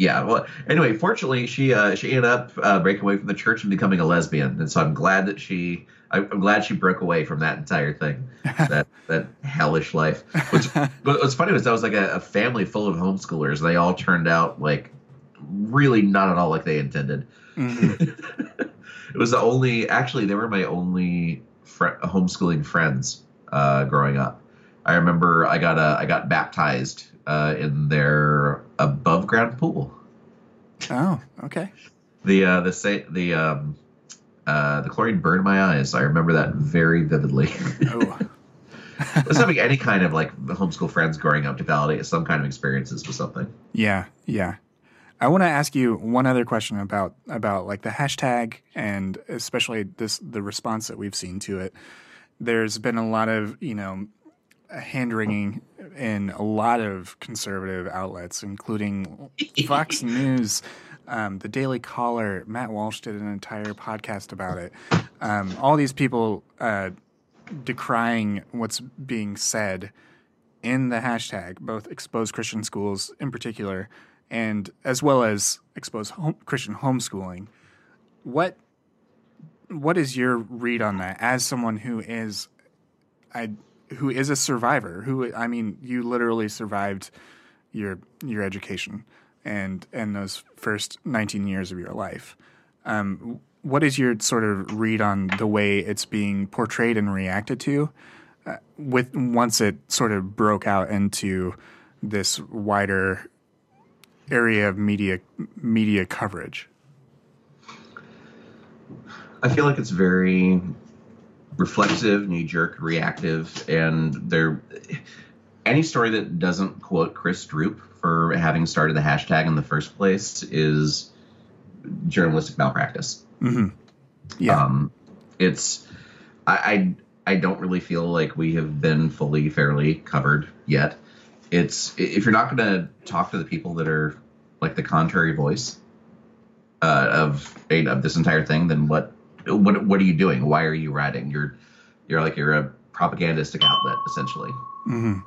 Yeah. Well, anyway, fortunately, she uh, she ended up uh, breaking away from the church and becoming a lesbian, and so I'm glad that she I'm glad she broke away from that entire thing, that that hellish life. Which, but what's funny was that was like a, a family full of homeschoolers. and They all turned out like really not at all like they intended. Mhm. it was the only actually they were my only fr- homeschooling friends uh, growing up i remember i got uh, i got baptized uh, in their above ground pool Oh, okay. the uh the say the um uh the chlorine burned my eyes i remember that very vividly Oh, i was having any kind of like homeschool friends growing up to validate some kind of experiences with something Yeah, yeah. I want to ask you one other question about about like the hashtag and especially this the response that we've seen to it. There's been a lot of you know hand wringing in a lot of conservative outlets, including Fox News, um, the Daily Caller. Matt Walsh did an entire podcast about it. Um, all these people uh, decrying what's being said in the hashtag, both expose Christian schools in particular, and as well as expose home, Christian homeschooling. What what is your read on that as someone who is I who is a survivor? Who I mean, you literally survived your your education and and those first 19 years of your life. Um, what is your sort of read on the way it's being portrayed and reacted to? with once it sort of broke out into this wider area of media media coverage. I feel like it's very reflexive, knee jerk, reactive, and there any story that doesn't quote Chris Stroop for having started the hashtag in the first place is journalistic malpractice. Yeah, Um, it's I, I I don't really feel like we have been fully fairly covered yet. It's if you're not going to talk to the people that are like the contrary voice uh, of of this entire thing, then what what what are you doing? Why are you writing? You're you're like you're a propagandistic outlet essentially. hmm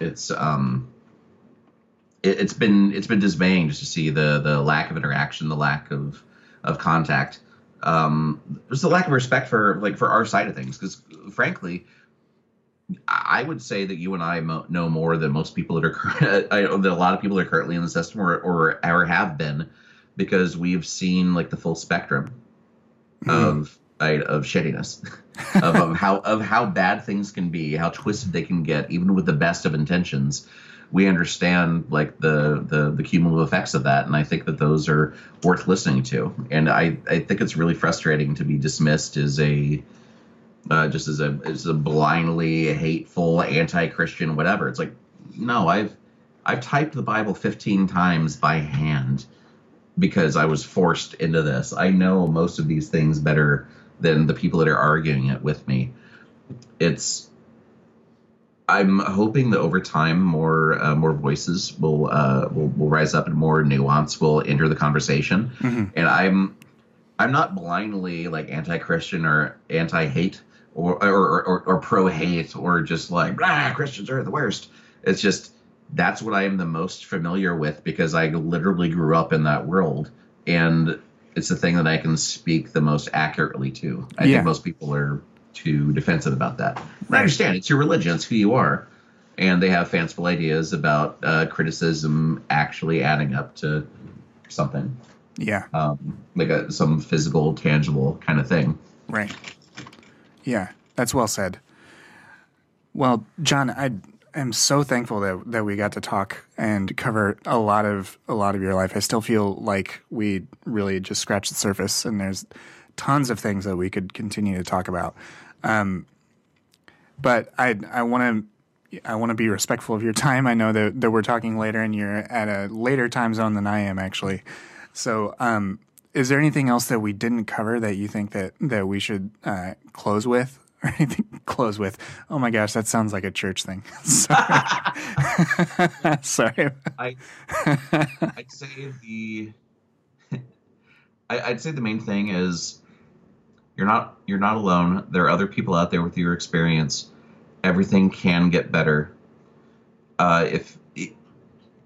It's um it, it's been it's been dismaying just to see the the lack of interaction, the lack of of contact. Um, there's a lack of respect for like for our side of things because frankly, I would say that you and I mo- know more than most people that are I, that a lot of people that are currently in the system or or, or have been because we've seen like the full spectrum of I, of shittiness of, of how of how bad things can be, how twisted they can get, even with the best of intentions. We understand like the, the the cumulative effects of that, and I think that those are worth listening to. And I, I think it's really frustrating to be dismissed as a uh, just as a as a blindly hateful, anti-Christian, whatever. It's like no, I've I've typed the Bible 15 times by hand because I was forced into this. I know most of these things better than the people that are arguing it with me. It's I'm hoping that over time more uh, more voices will, uh, will will rise up and more nuance will enter the conversation. Mhm. And I'm I'm not blindly like anti-Christian or anti-hate or or, or, or pro-hate or just like ah Christians are the worst. It's just that's what I am the most familiar with because I literally grew up in that world, and it's the thing that I can speak the most accurately to. I Yeah. think most people are too defensive about that. I understand it's your religion, it's who you are, and they have fanciful ideas about uh, criticism actually adding up to something, Yeah. um, like a, some physical, tangible kind of thing. Right. Yeah, that's well said. Well, John, I am so thankful that that we got to talk and cover a lot of a lot of your life. I still feel like we really just scratched the surface, and there's tons of things that we could continue to talk about. Um, but I I want to I want to be respectful of your time. I know that, that we're talking later, and you're at a later time zone than I am actually. So, um, is there anything else that we didn't cover that you think that that we should uh, close with? Or anything close with? Oh my gosh, that sounds like a church thing. Sorry. Sorry. I I'd say the I, I'd say the main thing is you're not you're not alone. There are other people out there with your experience. Everything can get better. Uh, if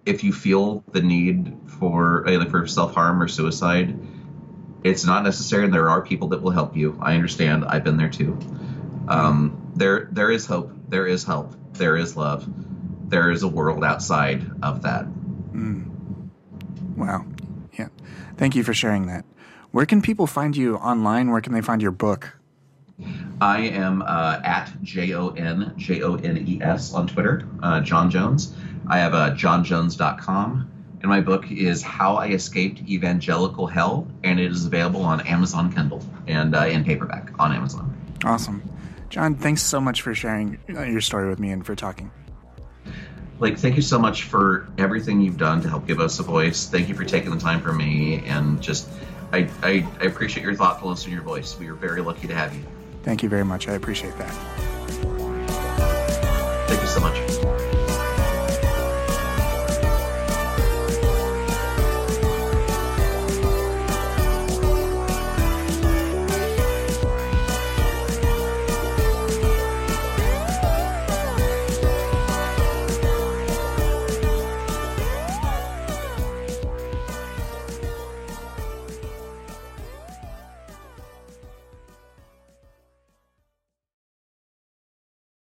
if you feel the need for either for self harm or suicide, it's not necessary, and there are people that will help you. I understand. I've been there too. Um, there there is hope. There is help. There is love. There is a world outside of that. Wow. Yeah. Thank you for sharing that. Where can people find you online? Where can they find your book? I am uh, at J O N J O N E S on Twitter, uh, John Jones. I have uh, johnjones.com, and my book is How I Escaped Evangelical Hell, and it is available on Amazon Kindle and uh, in paperback on Amazon. Awesome. John, thanks so much for sharing uh, your story with me and for talking. Blake, thank you so much for everything you've done to help give us a voice. Thank you for taking the time for me, and just I, I, I appreciate your thoughtfulness and your voice. We are very lucky to have you. Thank you very much. I appreciate that. Thank you so much.